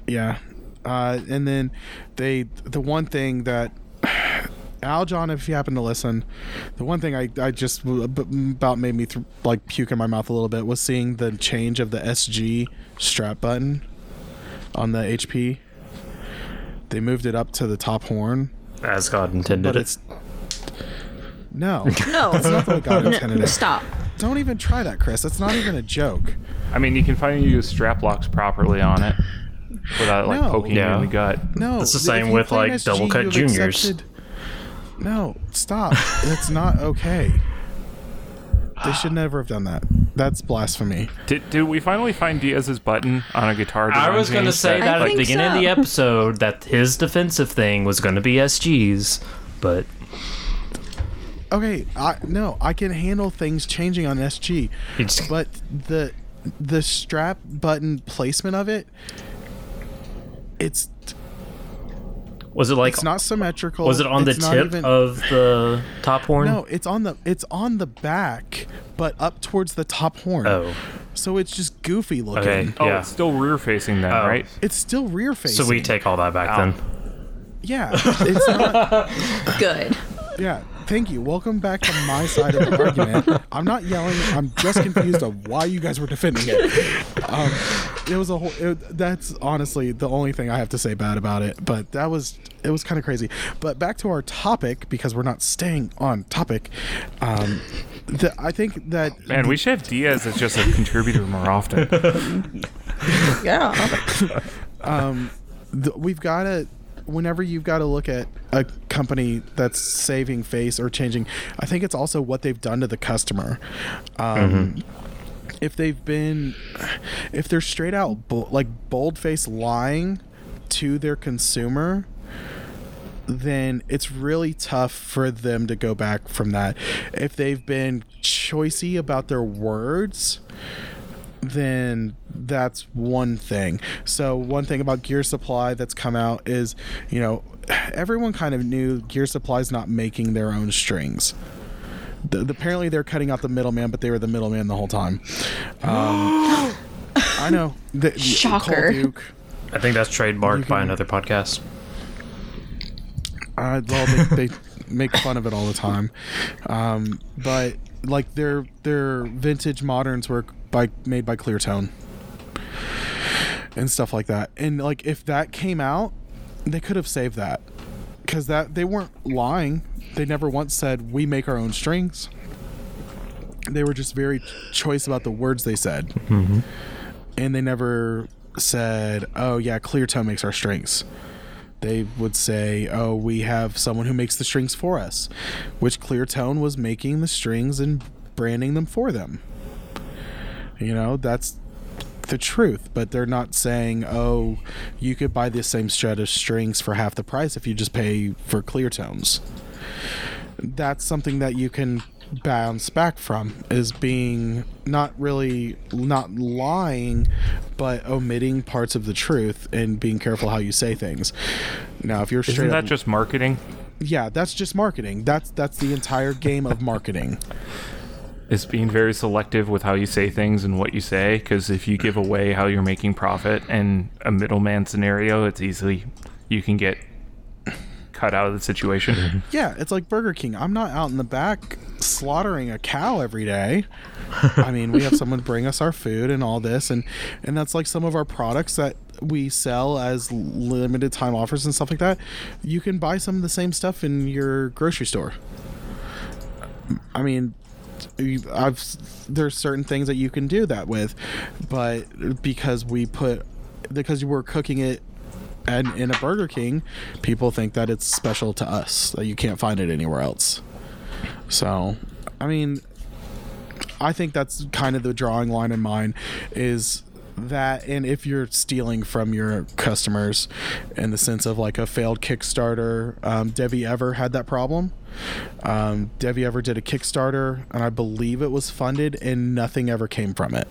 Yeah. Uh, and then they, the one thing that, Al John, if you happen to listen, the one thing I, I just about made me th- like puke in my mouth a little bit was seeing the change of the SG strap button on the HP. They moved it up to the top horn, As God intended but it's no. No. That's not the way God intended it. Stop. Don't even try that, Chris. That's not even a joke. I mean, you can finally use strap locks properly on it without like No. poking you Yeah. in the gut. No, It's the same with, like, SG, double cut juniors. accepted- No, stop. That's not okay. They should never have done that. That's blasphemy. Did, did we finally find Diaz's button on a guitar? I was going to say that at the think beginning of the episode that his defensive thing was going to be SGs, but Okay, I no, I can handle things changing on SG, it's but the the strap button placement of it, it's was it like it's not symmetrical. was it on the It's not tip even- of the top horn? No, it's on the it's on the back, but up towards the top horn. Oh, So it's just goofy looking. okay, Oh, yeah. it's still rear facing then, Oh. right? It's still rear facing. So we take all that back Ow. then. Yeah, it's not. Good. Yeah, thank you. Welcome back to my side of the argument. I'm not yelling. I'm just confused of why you guys were defending it. Um, it was a whole. It, that's honestly the only thing I have to say bad about it. But that was it was kind of crazy. But back to our topic because we're not staying on topic. Um, the, I think that Man, we should have Diaz as just a contributor more often. Yeah. th- we've got to whenever you've got to look at a company that's saving face or changing i think it's also what they've done to the customer um, if they've been if they're straight out bo- like bold face lying to their consumer then it's really tough for them to go back from that if they've been choicy about their words then that's one thing. So one thing about Gear Supply that's come out is, you know, everyone kind of knew Gear Supply's not making their own strings. The, the- apparently they're cutting out the middleman, but they were the middleman the whole time. Um, I know. The, the- Shocker. Cole Duke. I think that's trademarked by another podcast. Uh, well, they, they make fun of it all the time, um, but like their their vintage moderns were by made by Cleartone and stuff like that. And like if that came out, they could have saved that because that they weren't lying. They never once said we make our own strings. They were just very choice about the words they said, mm-hmm. and they never said, "Oh yeah, Clear Cleartone makes our strings." they would say, "Oh, we have someone who makes the strings for us," which Cleartone was making the strings and branding them for them. You know, that's the truth, but they're not saying, "Oh, you could buy the same set of strings for half the price if you just pay for Cleartones." That's something that you can bounce back from is being not really not lying but omitting parts of the truth and being careful how you say things now if you're straight Isn't that up- just marketing? yeah that's just marketing that's that's the entire game of marketing Is being very selective with how you say things and what you say? Because if you give away how you're making profit and a middleman scenario, it's easily you can get cut out of the situation. yeah it's like burger king i'm not out in the back slaughtering a cow every day i mean we have someone bring us our food and all this and and that's like some of our products that we sell as limited time offers and stuff like that you can buy some of the same stuff in your grocery store i mean I've there's certain things that you can do that with, but because we put because we're cooking it and in a Burger King, people think that it's special to us that you can't find it anywhere else. So, I mean, I think that's kind of the drawing line in mine is that and if you're stealing from your customers in the sense of like a failed kickstarter um, Devi Ever had that problem. Um, Devi Ever did a kickstarter and i believe it was funded and nothing ever came from it.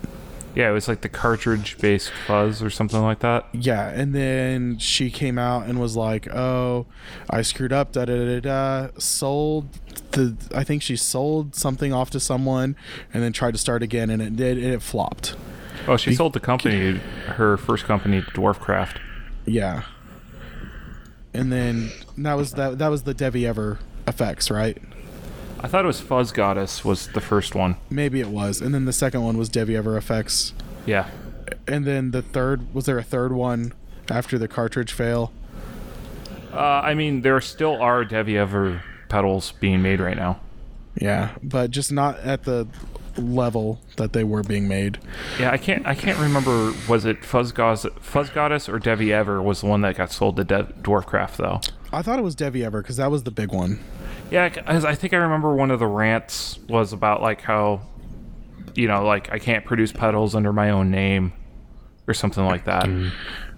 Yeah, it was like the cartridge based fuzz or something like that. yeah and then she came out and was like oh i screwed up da da da da. Sold the i think she sold something off to someone and then tried to start again and it did and it flopped Oh, she sold the company, her first company, Dwarfcraft. Yeah. And then that was that that was the Devi Ever effects, right? I thought it was Fuzz Goddess was the first one. Maybe it was. And then the second one was Devi Ever effects. Yeah. And then the third was there a third one after the cartridge fail? Uh, I mean, there still are Devi Ever pedals being made right now. Yeah, but just not at the level that they were being made. Yeah, I can't. I can't remember. Was it Fuzz Goddess, Fuzz Goddess or Devi Ever was the one that got sold to De- Dwarfcraft though? I thought it was Devi Ever because that was the big one. Yeah, 'cause I think I remember one of the rants was about like how, you know, like I can't produce pedals under my own name, or something like that.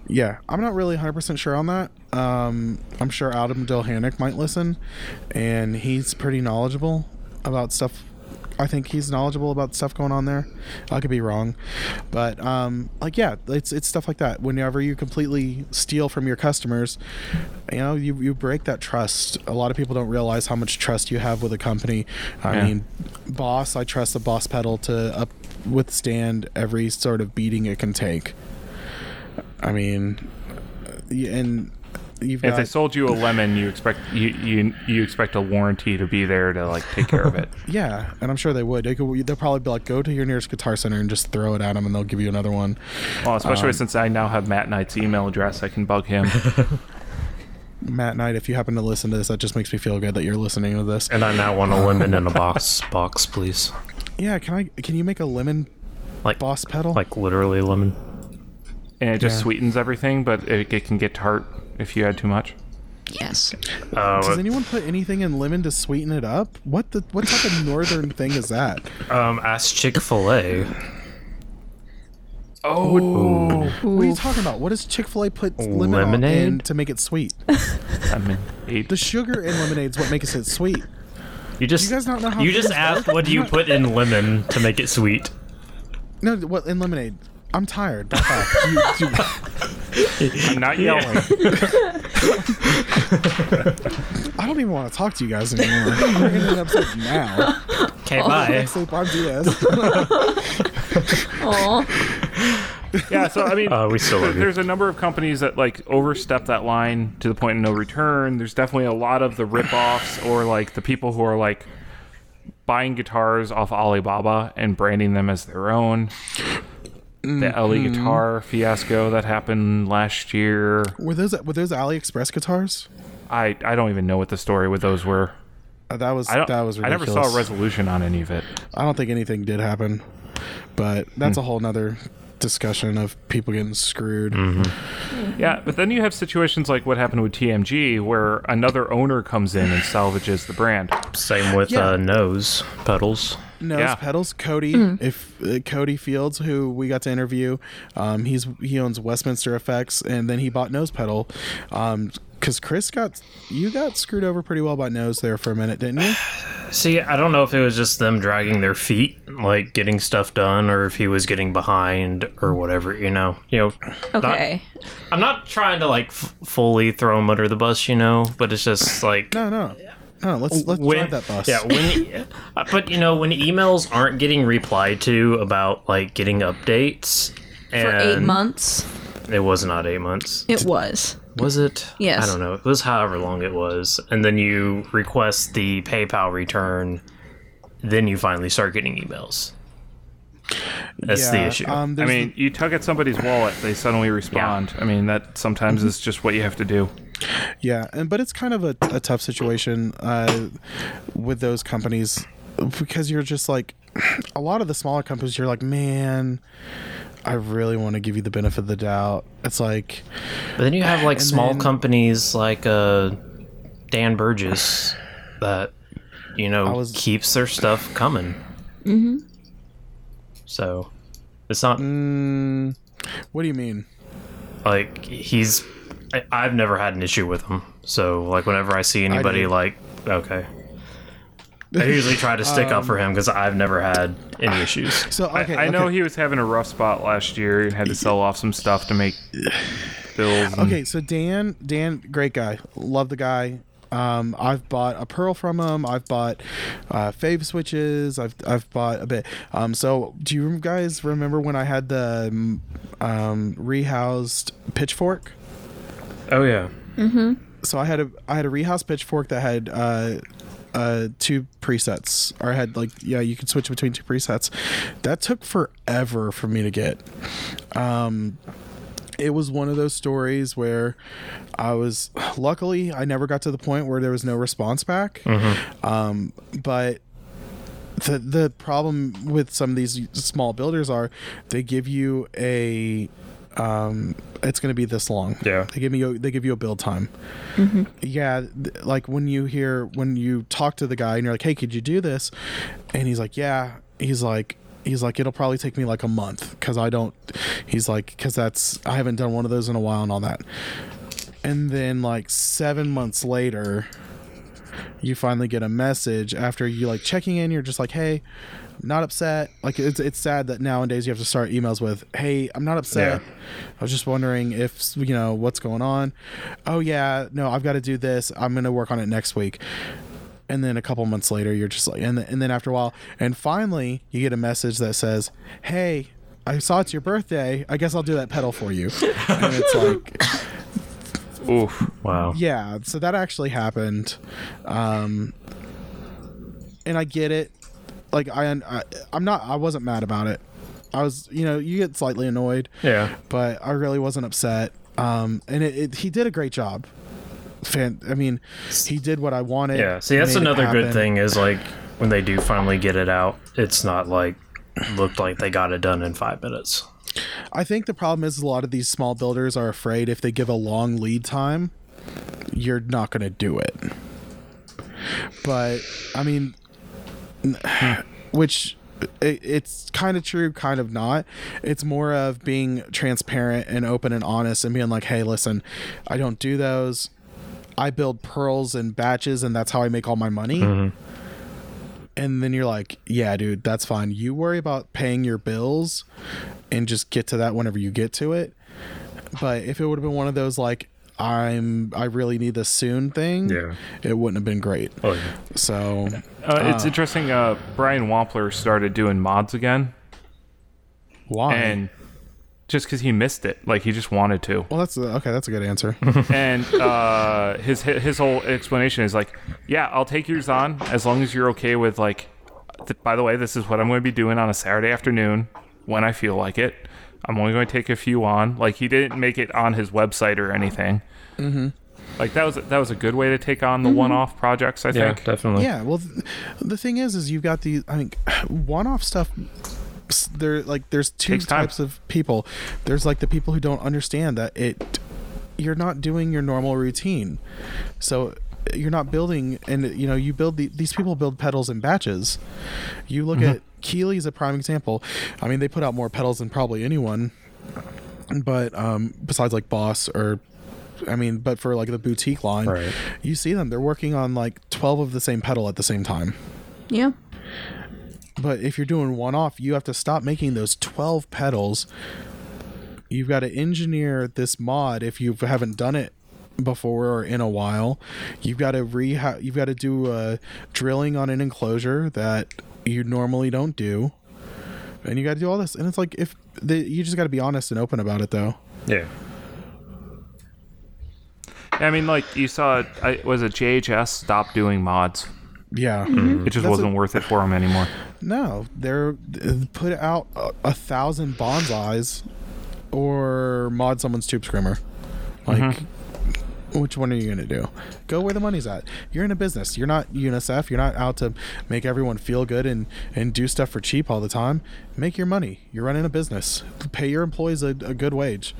Yeah, I'm not really 100% sure on that. Um, I'm sure Adam Delhanic might listen, and he's pretty knowledgeable about stuff. I think he's knowledgeable about stuff going on there. I could be wrong, but um, like yeah, it's it's stuff like that. Whenever you completely steal from your customers, you know you you break that trust. A lot of people don't realize how much trust you have with a company. I Yeah. mean, Boss, I trust the Boss pedal to up withstand every sort of beating it can take. I mean, and you've If got they sold you a lemon, you expect you, you you expect a warranty to be there to like take care of it. yeah, and I'm sure they would. They could, they'll probably be like, go to your nearest guitar center and just throw it at them, and they'll give you another one. Well, especially Um, since I now have Matt Knight's email address, I can bug him. Matt Knight, if you happen to listen to this, that just makes me feel good that you're listening to this. And I now want a lemon in a box, box, please. Yeah, can I? Can you make a lemon Like, boss pedal? like literally lemon. and it just Yeah. sweetens everything, but it, it can get tart if you add too much. Yes. Uh, Does anyone put anything in lemon to sweeten it up? What the what type of northern thing is that? um, ask Chick Fil A. Oh, What are you talking about? What does Chick Fil A put lemon Lemonade? in to make it sweet? I mean, eight. The sugar in lemonade is what makes it sweet. You just You guys not know how you just things asked work? what do you put in lemon to make it sweet. No, what in lemonade? I'm tired. Back off. You- you- I'm not yelling. I don't even want to talk to you guys anymore. We're in an episode now. Okay, bye. Next week, I'm DS. Aw. Yeah, so I mean, Uh, we still love there's a number of companies that like overstep that line to the point of no return. There's definitely a lot of the rip-offs or like the people who are like buying guitars off Alibaba and branding them as their own. The LE guitar fiasco that happened last year. Were those were those AliExpress guitars? I, I don't even know what the story with those were. Uh, that was I that was I never saw a resolution on any of it. I don't think anything did happen, but that's a whole nother discussion of people getting screwed. Yeah, but then you have situations like what happened with TMG, where another owner comes in and salvages the brand. Same with Yeah. uh, nose pedals. Nose Yeah. pedals. Cody, if uh, Cody Fields, who we got to interview, um, he's he owns Westminster Effects, and then he bought Nose Pedal. Um, because Chris got you got screwed over pretty well by Nose there for a minute, didn't you? See, I don't know if it was just them dragging their feet, like getting stuff done, or if he was getting behind or whatever. You know, you know. not- Okay. I'm not trying to like f- fully throw him under the bus, you know, but it's just like No, no, no. Let's let's when drive that bus. yeah when but you know when emails aren't getting replied to about like getting updates For and eight months, it was not eight months it was. was it Yes. i don't know it was however long it was and then you request the paypal return then you finally start getting emails that's the issue Um, I there's mean, you tug at somebody's wallet, they suddenly respond. I mean, that sometimes is just what you have to do. Yeah, and but it's kind of a, a tough situation uh, with those companies because you're just like a lot of the smaller companies. You're like, man, I really want to give you the benefit of the doubt. It's like, but then you have like small then- companies like uh dan burgess that you know was- keeps their stuff coming mm-hmm. So it's not mm, what do you mean? like he's I, I've never had an issue with him. So like whenever I see anybody do. like okay. I usually try to stick up for him because I've never had any issues. So okay, I, I know he was having a rough spot last year and had to sell off some stuff to make bills. and- Okay, so Dan, Dan, great guy, love the guy. Um, I've bought a pearl from them. I've bought uh, fave switches. I've I've bought a bit. Um, so do you guys remember when I had the um, rehoused pitchfork? Oh yeah. Mhm. So I had a I had a rehoused pitchfork that had uh, uh, two presets, or I had like yeah, you could switch between two presets. That took forever for me to get. Um, it was one of those stories where I was luckily I never got to the point where there was no response back. Um, but the the problem with some of these small builders are they give you a um, it's going to be this long. Yeah. They give me a, they give you a build time. Yeah, th- like when you hear when you talk to the guy and you're like, "Hey, could you do this?" and he's like, "Yeah." He's like he's like it'll probably take me like a month cuz I don't he's like cuz that's I haven't done one of those in a while and all that. And then like 7 months later, you finally get a message after you like checking in you're just like hey I'm not upset. Like it's, it's sad that nowadays you have to start emails with hey i'm not upset. Yeah. i was just wondering if you know what's going on. Oh yeah no i've got to do this. I'm gonna work on it next week and then a couple months later you're just like and, then and then after a while and finally you get a message that says hey i saw it's your birthday i guess i'll do that pedal for you and it's like Oof. Wow. Yeah, so that actually happened, um, and I get it. Like I, I, I'm not. I wasn't mad about it. I was, you know, you get slightly annoyed, Yeah. but I really wasn't upset. Um, and it, it, he did a great job. Fan, I mean, he did what I wanted. Yeah. See, that's another good thing is like when they do finally get it out, it's not like looked like they got it done in five minutes. I think the problem is a lot of these small builders are afraid if they give a long lead time, you're not going to do it. But I mean, which it's kind of true, kind of not. It's more of being transparent and open and honest and being like, "Hey, listen, I don't do those. I build pearls in batches, and that's how I make all my money." And then you're like, "Yeah, dude, that's fine. You worry about paying your bills, and just get to that whenever you get to it." But if it would have been one of those like, "I'm I really need this soon" thing, Yeah. it wouldn't have been great. Oh yeah. So Uh, it's interesting. Uh, Brian Wampler started doing mods again, why? and just because he missed it, like he just wanted to. well, that's a, okay. That's a good answer. and uh, his his whole explanation is like, yeah, I'll take yours on as long as you're okay with like. Th- by the way, this is what I'm going to be doing on a Saturday afternoon when I feel like it. I'm only going to take a few on. Like he didn't make it on his website or anything. Mm-hmm. Like that was that was a good way to take on the one-off projects. I Yeah, think. definitely. yeah. Well, th- the thing is, is you've got the I mean, one-off stuff. S- There, like, there's two Takes time. types of people. There's like the people who don't understand that it. You're not doing your normal routine, so you're not building. And you know, you build the, these people build pedals in batches. You look Mm-hmm. at Keeley's a prime example. I mean, they put out more pedals than probably anyone, but um, besides like Boss or I mean, but for like the boutique line, Right. you see them. They're working on like 12 of the same pedal at the same time. Yeah. But if you're doing one off, you have to stop making those 12 pedals. You've got to engineer this mod if you haven't done it before or in a while. You've got to reha- you've got to do uh, drilling on an enclosure that you normally don't do. And you got to do all this. And it's like if the, you just got to be honest and open about it though. Yeah. I mean, like you saw, I, was it JHS stop doing mods? Yeah. It just That's wasn't a- worth it for them anymore. No, they're uh, put out a, a thousand bonsais or mod someone's tube screamer. Like, which one are you gonna do? Go where the money's at. You're in a business. You're not UNICEF. You're not out to make everyone feel good and and do stuff for cheap all the time. Make your money. You're running a business. Pay your employees a, a good wage.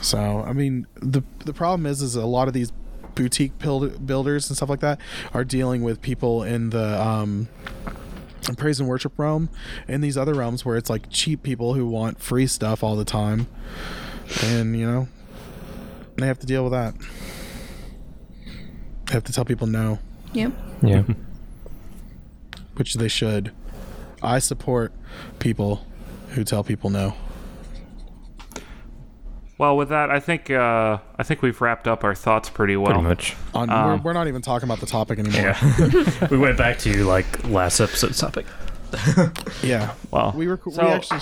So I mean, the the problem is, is a lot of these boutique build, builders and stuff like that are dealing with people in the um, praise and worship realm and these other realms where it's like cheap people who want free stuff all the time, and you know, they have to deal with that. They have to tell people no, Yep. Yeah. which they should. I support people who tell people no. Well, with that, I think uh, I think we've wrapped up our thoughts pretty well. Pretty much. On, we're, we're not even talking about the topic anymore. Yeah. we went back to like last episode's topic. Yeah. Well, We were. so- we actually.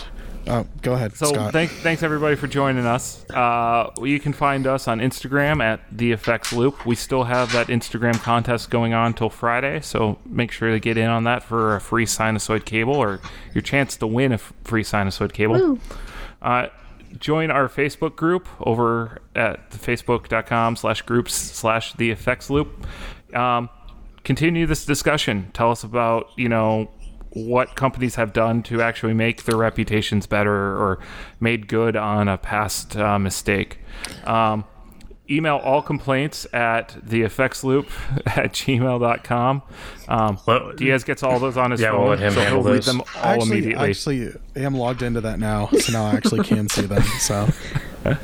Oh, go ahead, So Scott. thank, thanks everybody for joining us. Uh, you can find us on Instagram at the Effects Loop. We still have that Instagram contest going on till Friday, so make sure to get in on that for a free sinusoid cable or your chance to win a f- free sinusoid cable. Woo. Uh, join our Facebook group over at facebook.com slash groups slash the effects loop. Um, continue this discussion. Tell us about, you know, what companies have done to actually make their reputations better or made good on a past uh, mistake. Um, email all complaints at the effects loop at gmail.com. Um, Well, Diaz gets all those on his Yeah, we'll phone, let him so he'll read those. them all actually, immediately. actually, I am logged into that now, so now I actually can see them. So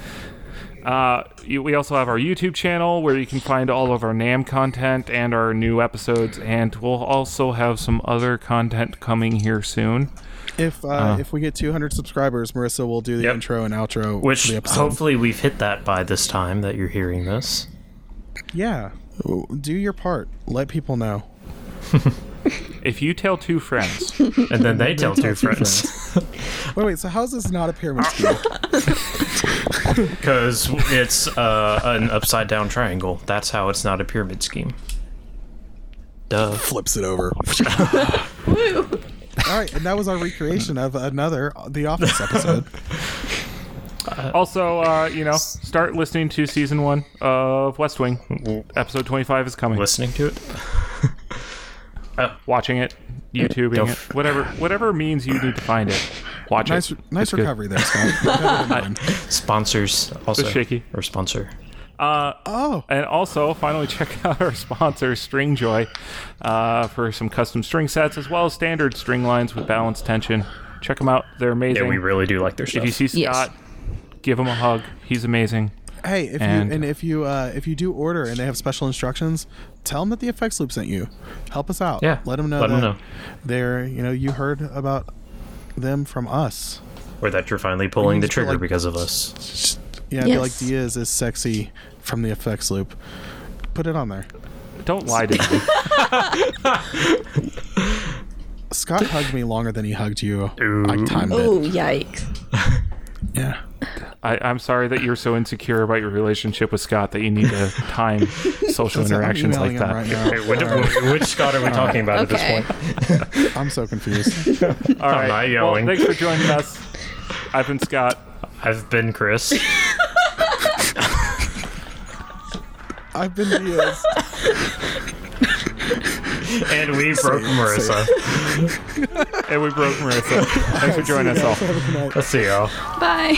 Uh, you, we also have our YouTube channel where you can find all of our NAMM content and our new episodes, and we'll also have some other content coming here soon. If uh, if we get 200 subscribers, Marissa will do the Yep. intro and outro Which for the hopefully we've hit that by this time that you're hearing this. yeah, do your part. Let people know. If you tell two friends, And then they tell tell two two friends. Wait, wait. So how is this not a pyramid scheme? Because it's uh, an upside down triangle. That's how it's not a pyramid scheme. Duh. Flips it over. All right, and that was our recreation of another The Office episode. Also, uh, you know, start listening to season one of West Wing. Episode 25 is coming. Listening to it? Watching it, YouTubing Don't it, whatever, whatever means you need to find it. Watch Nice, it. nice It's good. recovery there, Scott. You got it in mind. Sponsors also. shaky. Or sponsor. Oh, And also, finally, check out our sponsor, Stringjoy, uh, for some custom string sets as well as standard string lines with balanced tension. Check them out; they're amazing. Yeah, we really do like their stuff. if you see Yes. Scott, give him a hug. He's amazing. hey, if And- you and if you uh, if you do order and they have special instructions, tell them that the effects loop sent you. Help us out. Yeah, let them know let 'em that know. they're you know you heard about them from us. or that you're finally pulling the trigger like- because of us. Yeah, be Yes. like Diaz is sexy from the effects loop. Put it on there. Don't lie to me. Scott hugged me longer than he hugged you. Ooh. I timed Oh, it. yikes. Yeah. I, I'm sorry that you're so insecure about your relationship with Scott that you need to time social interactions like that. right now. Hey, which, which Scott are we talking about Okay. at this point? I'm so confused. All right. not Well, thanks for joining us. I've been Scott. I've been Chris. I've been Diaz. and we broke Marissa. And we broke Marissa. Thanks for joining us all. Let's see y'all. Bye.